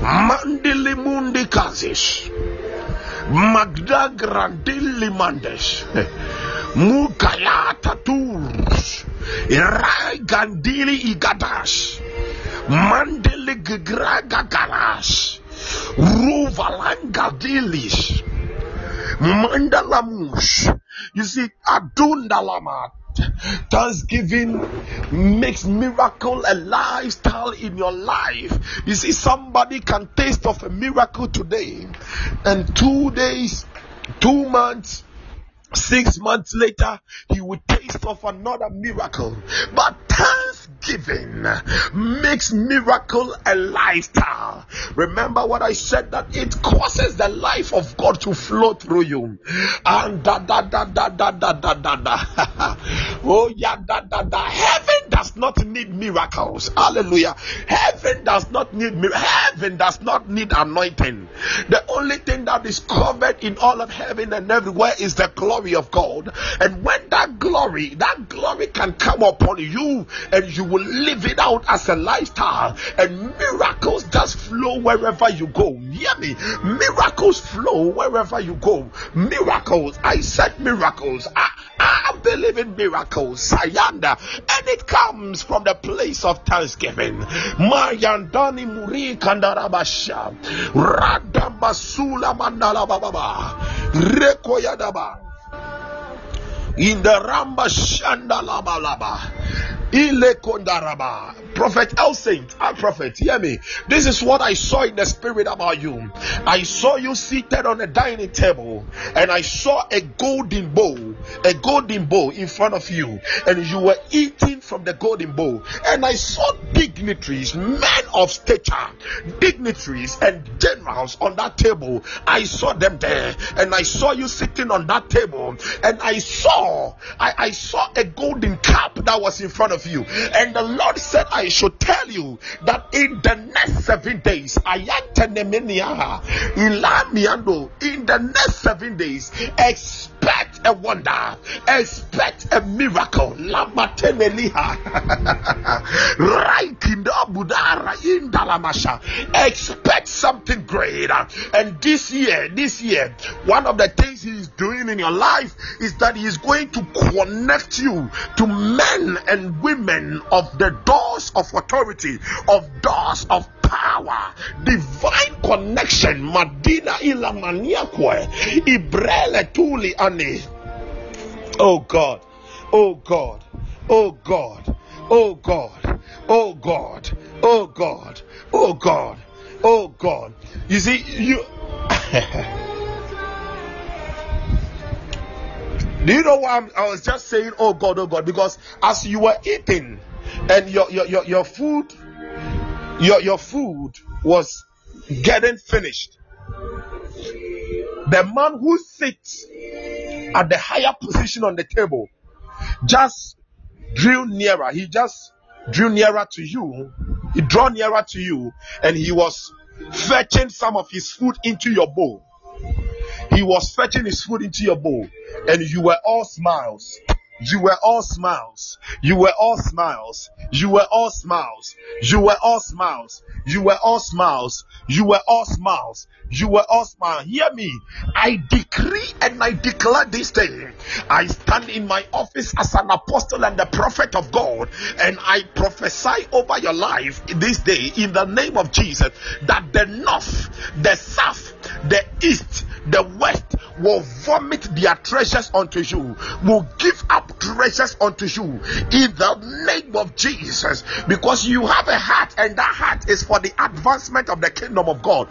Mandele munde. Magda grandele mandes. Mukalata tours. Rai gandili igadas. Mandele graga galas. Ruvalanga dilis. Mandalamus. You see, Adundalamat. Thanksgiving makes miracle a lifestyle in your life. You see, somebody can taste of a miracle today, and two days, two months, six months later, he will taste of another miracle. But thanks thanksgiving makes miracle a lifestyle. Remember what I said that it causes the life of God to flow through you. And da da da da da da da da da. oh yeah, da da da. Heaven does not need miracles. Hallelujah. Heaven does not need heaven does not need anointing. The only thing that is covered in all of heaven and everywhere is the glory of God. And when that glory, that glory can come upon you and you will live it out as a lifestyle and miracles just flow wherever you go. Hear me? Miracles flow wherever you go. Miracles. I said miracles. I, I believe in miracles. Sayanda. And it comes from the place of thanksgiving. Mayandani Muri Kandarabasha. Radabasula Mandala Baba. Rekoyadaba. In the Ramba Shandalabalaba. Ile kondaraba. Prophet El Saint, our ah, prophet, hear me. This is what I saw in the spirit about you. I saw you seated on a dining table, and I saw a golden bowl, a golden bowl in front of you, and you were eating from the golden bowl. And I saw dignitaries, men of stature, dignitaries, and generals on that table. I saw them there, and I saw you sitting on that table, and I saw, I, I saw a golden cup that was in front of of you. And the Lord said, I should tell you that in the next seven days, in the next seven days, expect a wonder, expect a miracle. Expect something great. And this year, this year, one of the things he is doing in your life is that he is going to connect you to men and women of the doors of authority, of doors of power, divine connection. Madina ilamaniakwe, ibrele tuli ani. Oh God, oh God, oh God, oh God, oh God, oh God, oh God, oh God. You see, you. Do you know why I'm, i was just saying, oh God, oh God? Because as you were eating and your, your, your, your food, your, your food was getting finished, the man who sits at the higher position on the table just drew nearer. He just drew nearer to you. He drew nearer to you and he was fetching some of his food into your bowl. He was fetching his food into your bowl, and you were all smiles. You were all smiles. You were all smiles. You were all smiles. You were all smiles. You were all smiles. You were all smiles. You were all smiles. Hear me. I decree and I declare this day. I stand in my office as an apostle and the prophet of God, and I prophesy over your life this day in the name of Jesus that the north, the south, the east, the west will vomit their treasures unto you, will give up treasures unto you in the name of Jesus, because you have a heart, and that heart is for the advancement of the kingdom of God.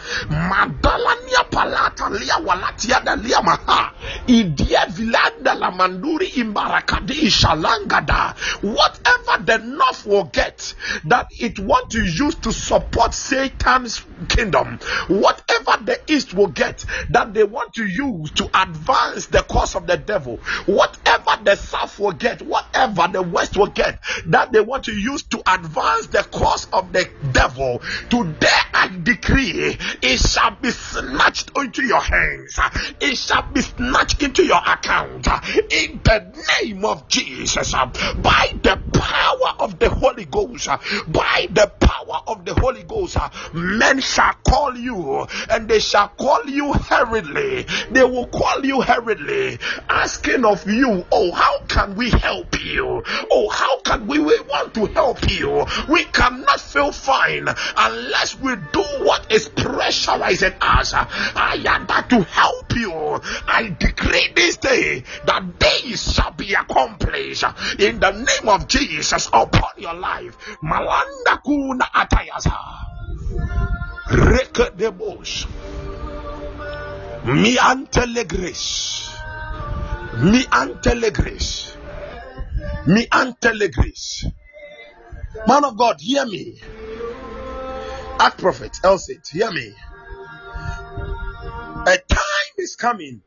Whatever the north will get that it want to use to support Satan's kingdom, whatever the east will get that they want to use to advance the cause of the devil, whatever the south will get, whatever the west will get, that they want to use to advance the cause of the devil, today I decree it shall be snatched into your hands, it shall be snatched into your account. In the name of Jesus by the power of the Holy Ghost, by the power of the Holy Ghost, men shall call you and they shall call you hurriedly. They will call you hurriedly, asking of you, Oh, how can we help you? Oh, how can we, we want to help you? We cannot feel fine unless we do what is pressurizing us. I am that to help you. I decree this day that days shall be accomplished in the name of Jesus upon your life. Malanda kuna atayasa. Reke de bush. Mi antelegris. Mi antelegris. Mi antelegris. Man of God, hear me. Act prophet, El Saint, hear me. A time is coming.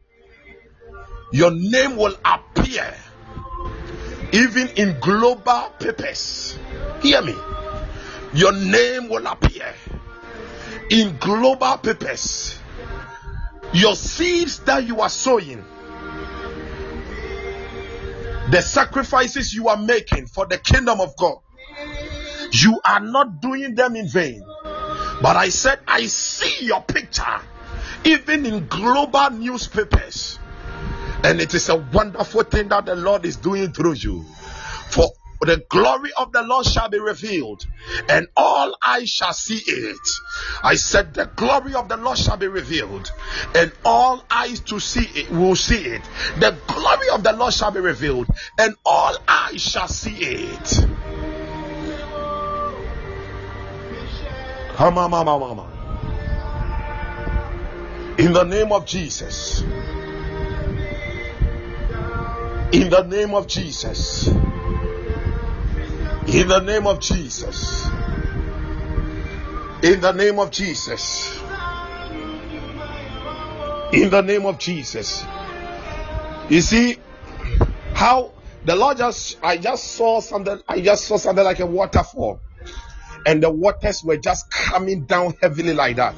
Your name will appear even in global papers. Hear me. Your name will appear in global papers. Your seeds that you are sowing, the sacrifices you are making for the kingdom of God, you are not doing them in vain. But I said, I see your picture even in global newspapers. And it is a wonderful thing that the Lord is doing through you. For the glory of the Lord shall be revealed, and all eyes shall see it. I said, The glory of the Lord shall be revealed, and all eyes to see it will see it. The glory of the Lord shall be revealed, and all eyes shall see it. In the name of Jesus. In the name of Jesus. In the name of Jesus. In the name of Jesus. In the name of Jesus. You see how the Lord just I just saw something I just saw something like a waterfall and the waters were just coming down heavily like that.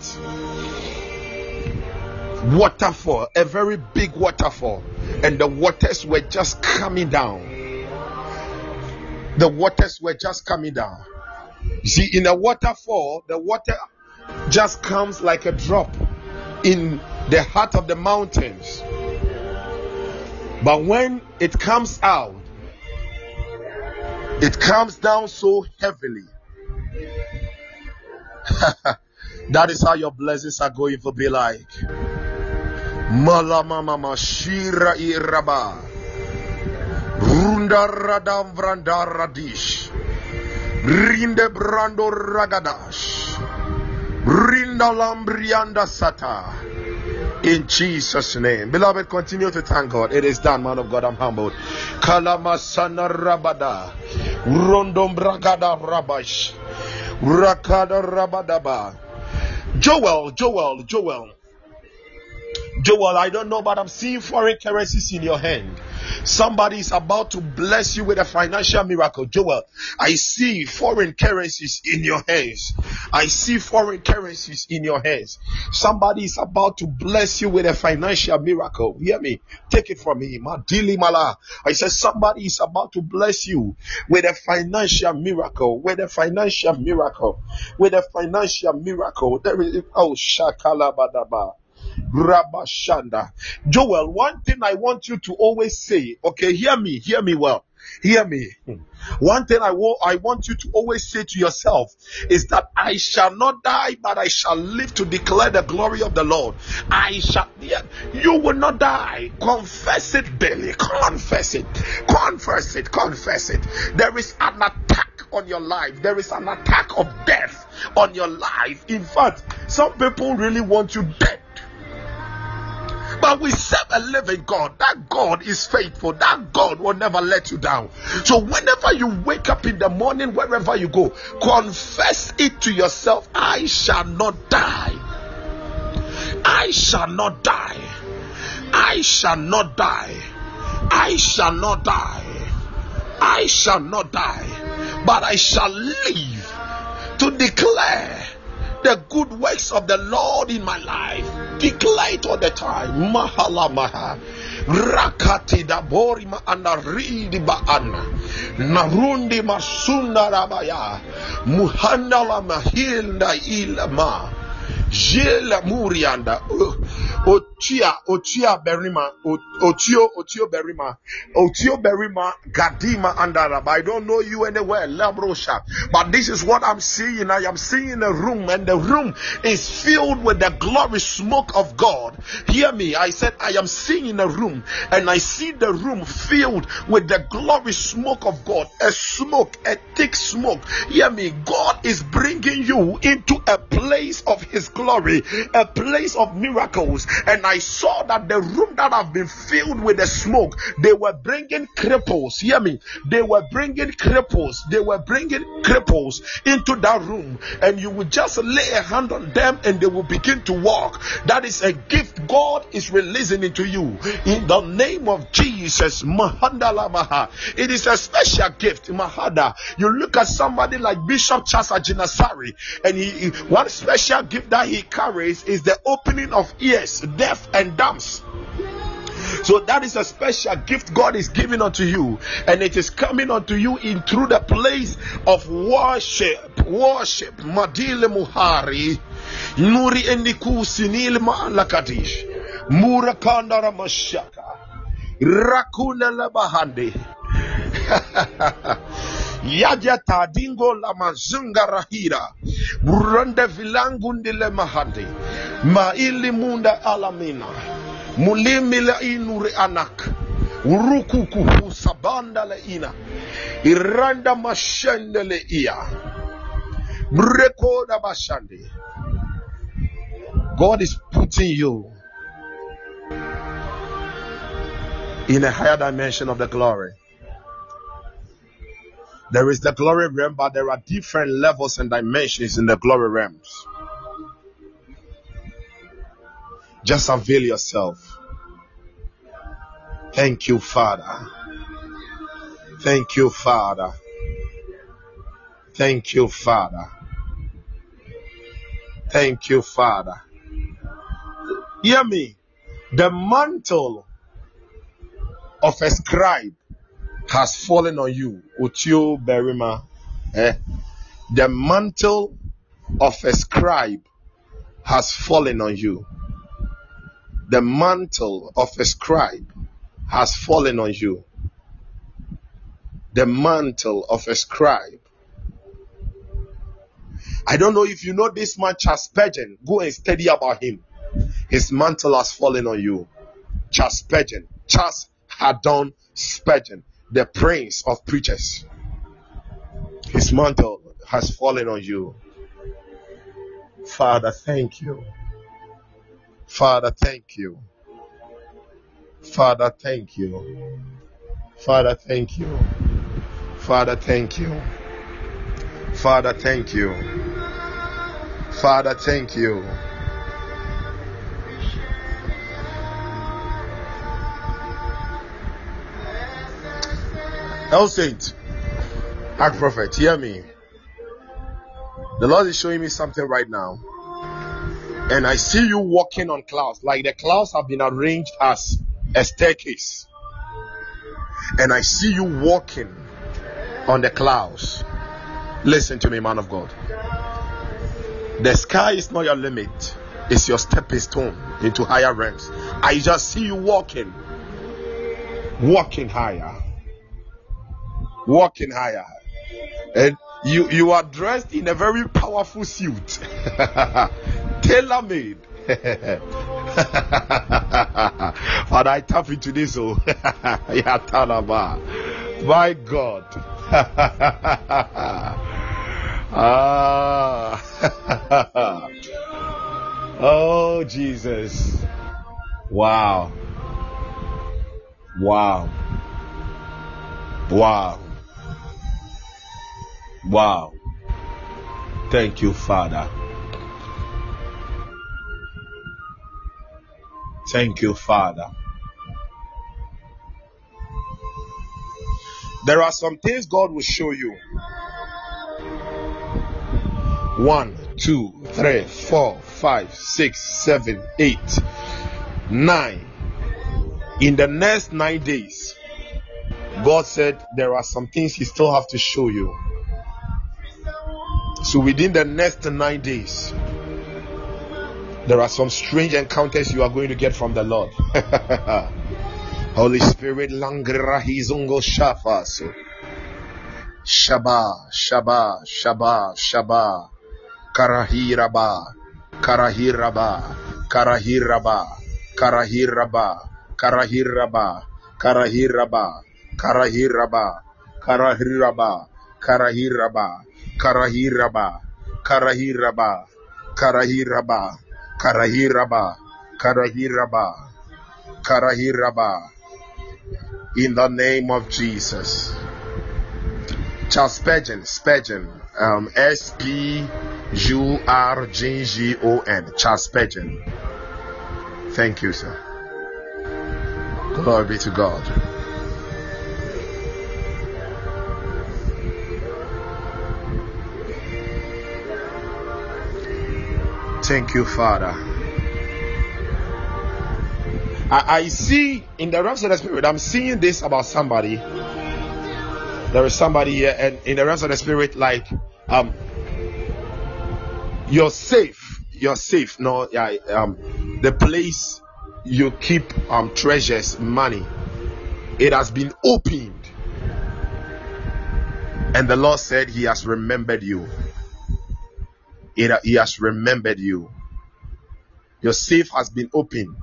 Waterfall, a very big waterfall, and the waters were just coming down. The waters were just coming down. You see, in a waterfall, the water just comes like a drop in the heart of the mountains. But when it comes out, it comes down so heavily that is how your blessings are going to be like. Malama Mashira Iraba Runda Radam Vranda Radish Rinde Brando Ragadash Rinda Lambrianda Sata in Jesus' name. Beloved, continue to thank God. It is done, man of God. I'm humbled. Kalamasana Rabada Rondom Bragada Rabash Rakada Rabadaba. Joel, Joel, Joel. Joel, I don't know, but I'm seeing foreign currencies in your hand. Somebody is about to bless you with a financial miracle. Joel, I see foreign currencies in your hands. I see foreign currencies in your hands. Somebody is about to bless you with a financial miracle. Hear me. Take it from me. Mala. I said somebody is about to bless you with a financial miracle. With a financial miracle. With a financial miracle. There is oh Shakala Badaba. Rabashanda. Joel, one thing I want you to always say, okay, hear me, hear me well. Hear me. One thing I want I want you to always say to yourself is that I shall not die, but I shall live to declare the glory of the Lord. I shall you will not die. Confess it, Billy. Confess it. Confess it. Confess it. There is an attack on your life. There is an attack of death on your life. In fact, some people really want you dead. But we serve a living God. That God is faithful. That God will never let you down. So whenever you wake up in the morning, wherever you go, confess it to yourself I shall not die. I shall not die. I shall not die. I shall not die. I shall not die. But I shall live to declare the good works of the Lord in my life. Declare it all the time. Mahala maha. Rakati da borima anaridi baana. Narundi masunda rabaya. Muhandala mahilda ilama. Jela murianda. Oh, Otia, Otia Berima, Otio, Otio Berima, Otio Berima, Gadima Andaraba. I don't know you anywhere, Labrosha. But this is what I'm seeing. I am seeing a room, and the room is filled with the glory smoke of God. Hear me. I said, I am seeing a room, and I see the room filled with the glory smoke of God. A smoke, a thick smoke. Hear me. God is bringing you into a place of His glory glory, a place of miracles. And I saw that the room that have been filled with the smoke, they were bringing cripples. Hear me? They were bringing cripples. They were bringing cripples into that room, and you would just lay a hand on them and they will begin to walk. That is a gift God is releasing into you in the name of Jesus. It is a special gift. Mahada. You look at somebody like Bishop Chasa Jinasari, and he, he one special gift that he carries is the opening of ears, deaf and dumb. So that is a special gift God is giving unto you, and it is coming unto you in through the place of worship. Worship. Madile Muhari. Nuri Endiku Sinil Lakadish. Murakanda Ramashaka. Rakuna Labahande. Yaja tadingo la mazunga rahira. Burande vilangundi le mahande. Maili munda alamina. Mulimi la inuri anak. Urukuku husabanda le ina. Iranda mashende le ia. Mrekoda bashande. God is putting you in a higher dimension of the glory. There is the glory realm, but there are different levels and dimensions in the glory realms. Just avail yourself. Thank you, Father. Thank you, Father. Thank you, Father. Thank you, Father. Hear me. The mantle of a scribe has fallen on you, Utio Berima. Eh? The mantle of a scribe has fallen on you. The mantle of a scribe has fallen on you. The mantle of a scribe. I don't know if you know this man, Charles Spurgeon. Go and study about him. His mantle has fallen on you. Charles Spurgeon. Charles Haddon Spurgeon the prince of preachers. His mantle has fallen on you. Father, thank you. Father, thank you. Father, thank you. Father, thank you. Father, thank you. Father, thank you. Father, thank you. El Saint, Ark Prophet, hear me. The Lord is showing me something right now. And I see you walking on clouds, like the clouds have been arranged as a staircase. And I see you walking on the clouds. Listen to me, man of God. The sky is not your limit, it's your stepping stone into higher realms. I just see you walking, walking higher walking higher. And you you are dressed in a very powerful suit, tailor made. Father, I tap into this. Oh, my God. ah. oh, Jesus. Wow. Wow. Wow. Wow. Thank you, Father. Thank you, Father. There are some things God will show you. One, two, three, four, five, six, seven, eight, nine. In the next nine days, God said there are some things He still have to show you. So within the next nine days, there are some strange encounters you are going to get from the Lord. Holy Spirit, Langrahizungo Shafaso. Shaba, Shaba, Shaba, Shaba. Karahiraba, Karahiraba, Karahiraba, Karahiraba, Karahiraba, Karahiraba, Karahiraba, Karahiraba, Karahiraba, Karahiraba, Karahiraba, Karahiraba, Karahiraba, Karahiraba, Karahiraba. In the name of Jesus. Charles Spurgeon, Spurgeon, um, S P U R G G O N, Charles Spurgeon. Thank you, sir. Glory be to God. Thank you, Father. I, I, see in the realms of the spirit, I'm seeing this about somebody. There is somebody here, and in the realms of the spirit, like um you're safe. You're safe. No, yeah, um the place you keep um treasures, money, it has been opened. And the Lord said He has remembered you it, he has remembered you. Your safe has been opened.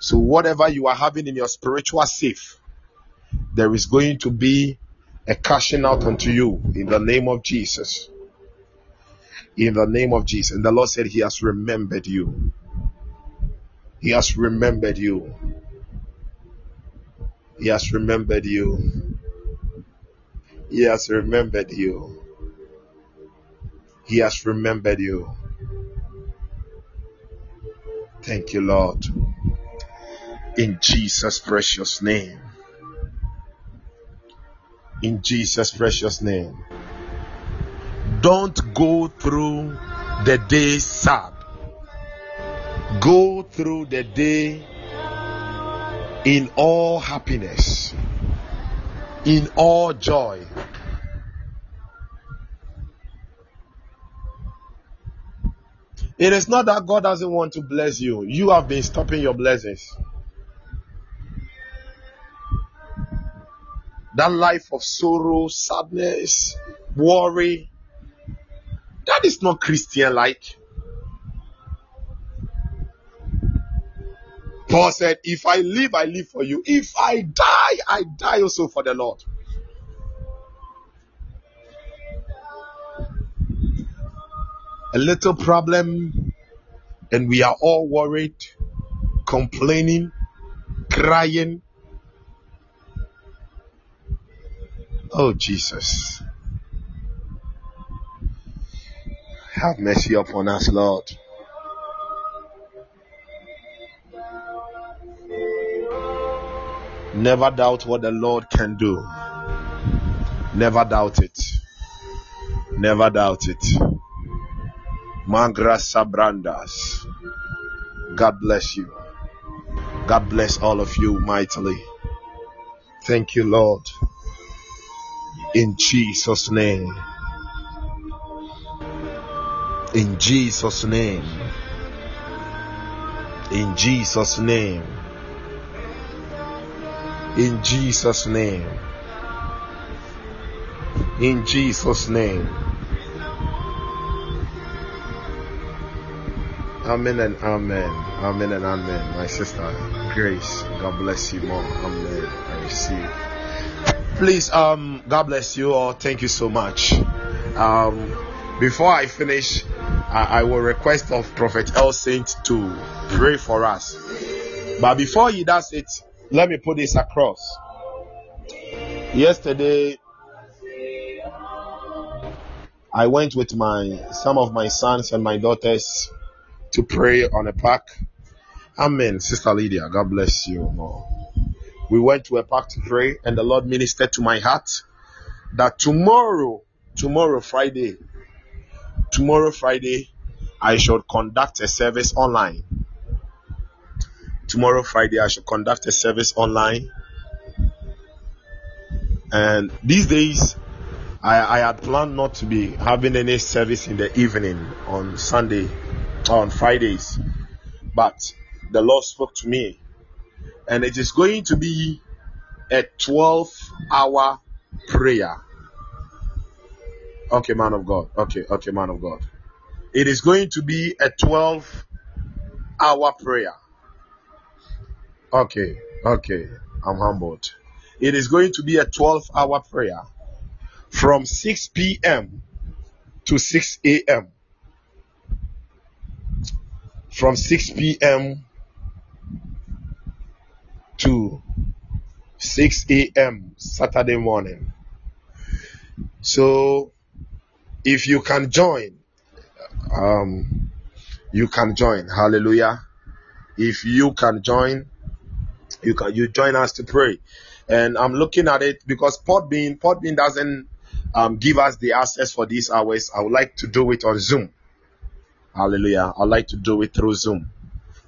So, whatever you are having in your spiritual safe, there is going to be a cashing out unto you in the name of Jesus. In the name of Jesus. And the Lord said, He has remembered you. He has remembered you. He has remembered you. He has remembered you. He has remembered you. Thank you, Lord. In Jesus' precious name. In Jesus' precious name. Don't go through the day sad. Go through the day in all happiness, in all joy, It is not that God doesn't want to bless you, you have been stopping your blessings. That life of sorrow, sadness, worry, that is not Christian like. Paul said, If I live, I live for you. If I die, I die also for the Lord. A little problem and we are all worried, complaining, crying. Oh, Jesus. Have mercy upon us, Lord. Never doubt what the Lord can do. Never doubt it. Never doubt it. Mangrasa Brandas. God bless you. God bless all of you mightily. Thank you, Lord. In Jesus' name. In Jesus' name. In Jesus' name. In Jesus' name. In Jesus' name. Amen and amen. Amen and amen. My sister, Grace, God bless you more. Amen. I receive. Please, um, God bless you all. Thank you so much. Um, before I finish, I, I will request of Prophet El Saint to pray for us. But before he does it, let me put this across. Yesterday, I went with my some of my sons and my daughters to pray on a park. Amen, Sister Lydia. God bless you. We went to a park to pray, and the Lord ministered to my heart that tomorrow, tomorrow, Friday, tomorrow, Friday, I should conduct a service online. Tomorrow, Friday, I should conduct a service online. And these days, I, I had planned not to be having any service in the evening on Sunday on Fridays. But the Lord spoke to me, and it is going to be a 12 hour prayer. Okay, man of God. Okay, okay, man of God. It is going to be a 12 hour prayer. Okay, okay, I'm humbled. It is going to be a 12 hour prayer from 6 p.m. to 6 a.m. from 6 p.m. to 6 a.m. Saturday morning. So if you can join, um, you can join. Hallelujah. If you can join, you can you join us to pray. And I'm looking at it because Podbean Podbean doesn't um, give us the access for these hours. I would like to do it on Zoom. Hallelujah. I'd like to do it through Zoom.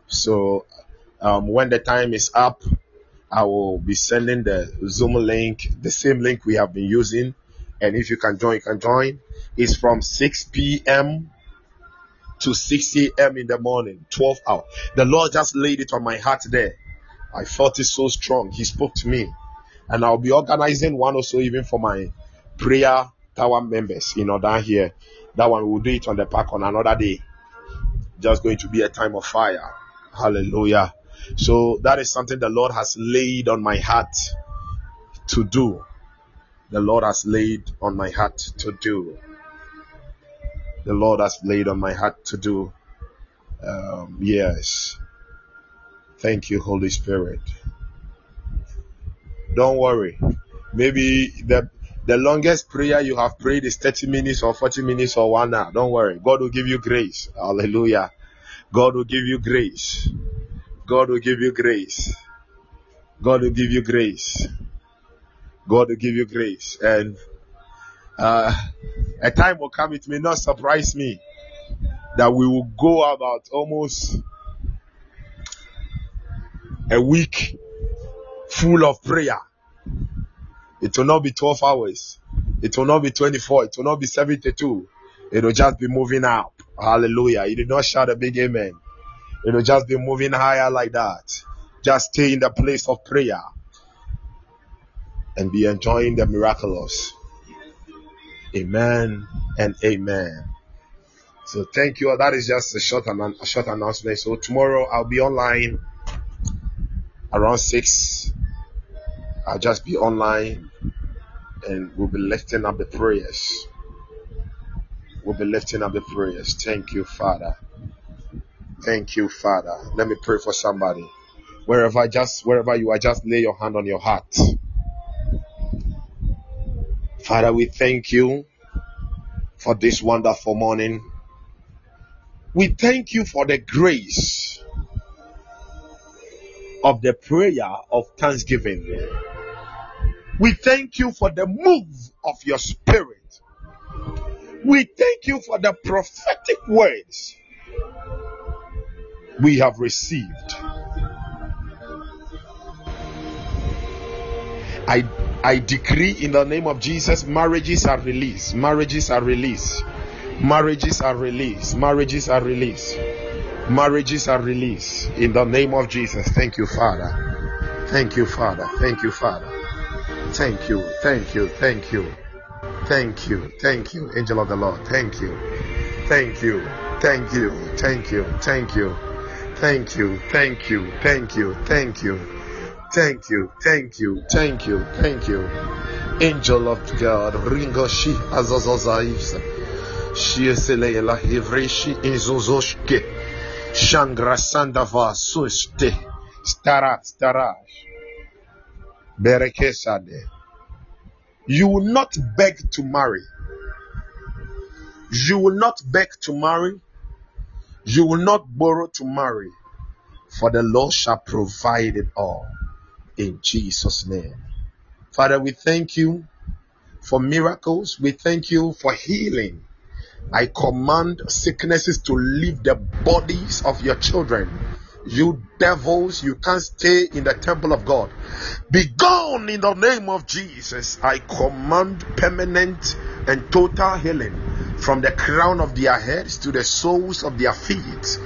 So um, when the time is up, I will be sending the Zoom link, the same link we have been using. And if you can join, you can join. It's from 6 p.m. to 6 a.m. in the morning, 12 hours. The Lord just laid it on my heart there. I felt it so strong. He spoke to me. And I'll be organizing one also even for my prayer tower members, you know, down here. That one we'll do it on the park on another day. Just going to be a time of fire. Hallelujah. So that is something the Lord has laid on my heart to do. The Lord has laid on my heart to do. The Lord has laid on my heart to do. Um, yes. Thank you, Holy Spirit. Don't worry. Maybe the the longest prayer you have prayed is 30 minutes or 40 minutes or one hour. Don't worry. God will give you grace. Hallelujah. God will give you grace. God will give you grace. God will give you grace. God will give you grace. And uh, a time will come, it may not surprise me that we will go about almost a week full of prayer. It will not be 12 hours. It will not be 24. It will not be 72. It will just be moving up. Hallelujah. You did not shout a big amen. It will just be moving higher like that. Just stay in the place of prayer and be enjoying the miraculous. Amen and amen. So thank you. That is just a short, a short announcement. So tomorrow I'll be online around six. I'll just be online and we'll be lifting up the prayers. We'll be lifting up the prayers. Thank you, Father. Thank you, Father. Let me pray for somebody. Wherever just wherever you are, just lay your hand on your heart. Father, we thank you for this wonderful morning. We thank you for the grace of the prayer of thanksgiving. We thank you for the move of your spirit. We thank you for the prophetic words we have received. I I decree in the name of Jesus marriages are released. Marriages are released. Marriages are released. Marriages are released. Marriages are released in the name of Jesus. Thank you, Father. Thank you, Father. Thank you, Father. Thank you. Thank you. Thank you. Thank you. Thank you, angel of the Lord. Thank you. Thank you. Thank you. Thank you. Thank you. Thank you. Thank you. Thank you. Thank you. Thank you. Thank you. Thank you. Thank you. Angel of God. Ringo shi azazazais. Shi esele la hivreshi izozoshke. Shangra sandava suste. Stara starash. You will not beg to marry. You will not beg to marry. You will not borrow to marry. For the Lord shall provide it all. In Jesus' name. Father, we thank you for miracles. We thank you for healing. I command sicknesses to leave the bodies of your children. You devils, you can't stay in the temple of God. Be gone in the name of Jesus. I command permanent and total healing from the crown of their heads to the soles of their feet.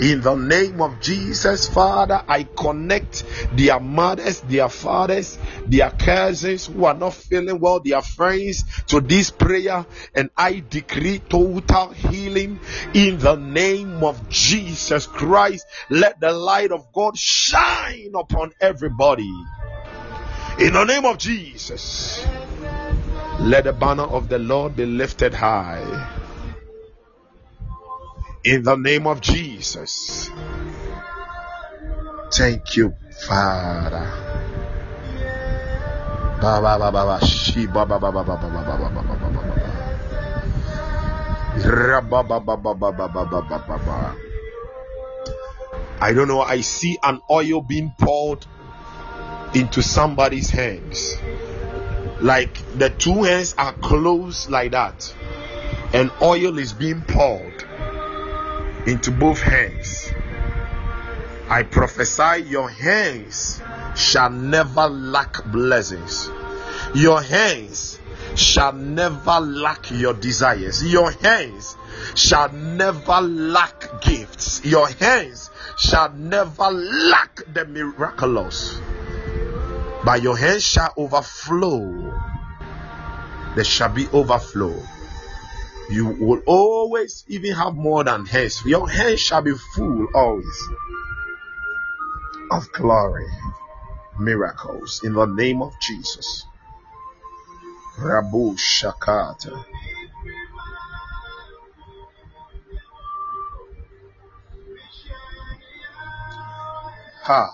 In the name of Jesus, Father, I connect their mothers, their fathers, their cousins who are not feeling well, their friends to this prayer, and I decree total healing in the name of Jesus Christ. Let the light of God shine upon everybody. In the name of Jesus, let the banner of the Lord be lifted high In the name of Jesus. Thank you, Father. I don't know. I see an oil being poured into somebody's hands. Like the two hands are closed like that, and oil is being poured into both hands. I prophesy your hands shall never lack blessings. Your hands shall never lack your desires. Your hands shall never lack gifts. Your hands shall never lack the miraculous. But your hands shall overflow. There shall be overflow. You will always even have more than hands. Your hands shall be full always of glory, miracles in the name of Jesus. Rabu Shakata. Ha.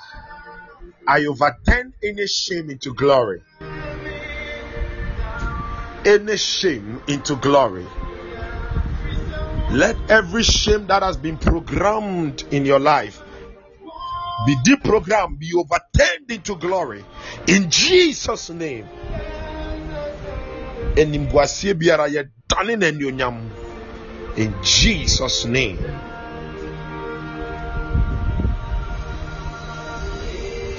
I overturn any shame into glory. Any shame into glory. Let every shame that has been programmed in your life be deprogrammed, be overturned into glory. In Jesus' name. In Jesus' name.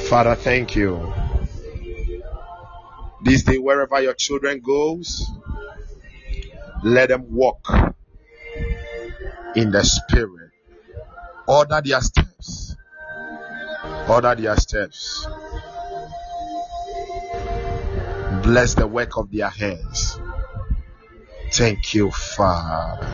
Father, thank you. This day, wherever your children goes, let them walk in the spirit. Order their steps. Order their steps. Bless the work of their hands. Thank you, Father.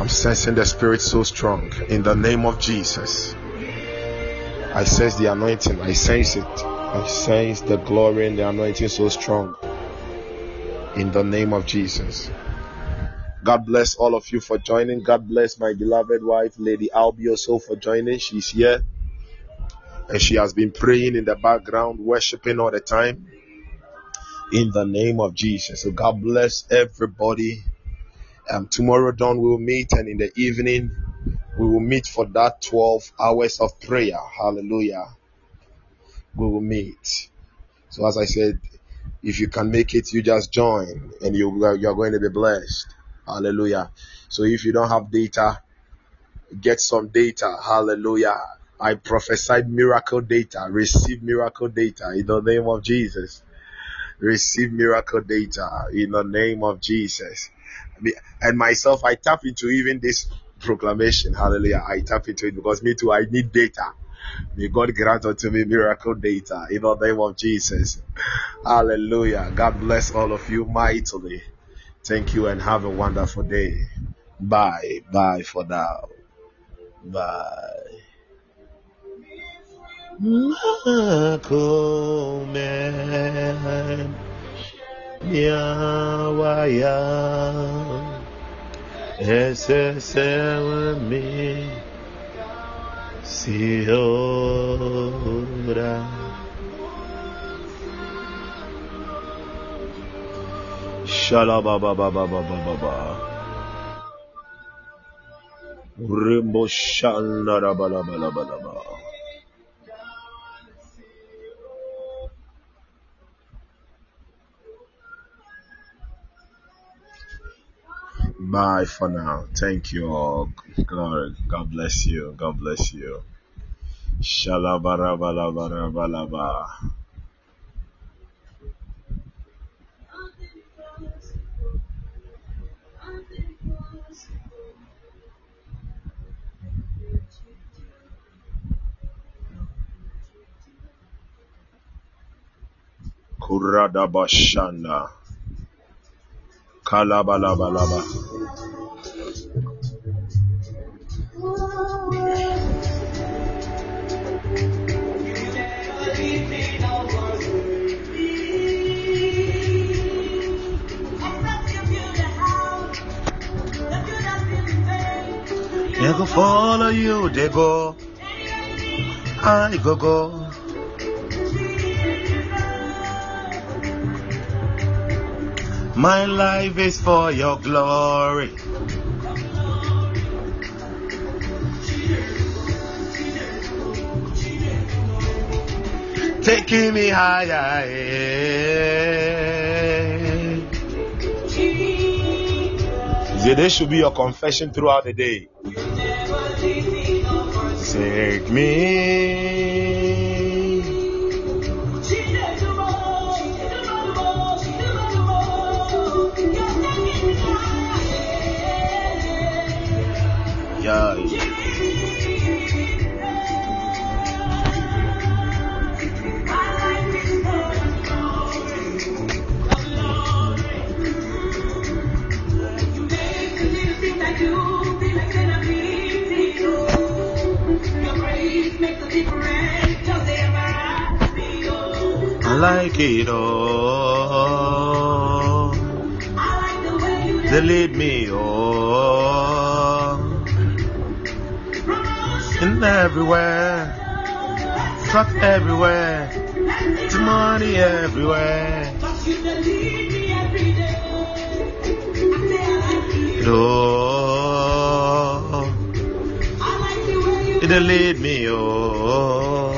I'm sensing the spirit so strong in the name of Jesus. I sense the anointing. I sense it. I sense the glory and the anointing so strong in the name of Jesus. God bless all of you for joining. God bless my beloved wife, Lady Albi, also for joining. She's here and she has been praying in the background, worshiping all the time in the name of Jesus. So God bless everybody. Um, tomorrow dawn we will meet, and in the evening we will meet for that 12 hours of prayer. Hallelujah. We will meet. So as I said, if you can make it, you just join, and you you are going to be blessed. Hallelujah. So if you don't have data, get some data. Hallelujah. I prophesied miracle data. Receive miracle data in the name of Jesus. Receive miracle data in the name of Jesus. And myself, I tap into even this proclamation. Hallelujah. I tap into it because me too, I need data. May God grant unto me miracle data in the name of Jesus. Hallelujah. God bless all of you mightily. Thank you and have a wonderful day. Bye. Bye for now. Bye. Recebe-me, é Senhora. Xalabababababababá. Rembo xalabababababá. Bye for now. Thank you all. Glory. God bless you. God bless you. Shalabarabalabalabalaba. Kuradabashanda. Kalabalabalaba. They go follow you, they go. I go go. My life is for your glory. Taking me higher. See, this should be your confession throughout the day. Take me. Like it all. They lead me on. And everywhere. Truck everywhere. To money everywhere. All. It lead me on.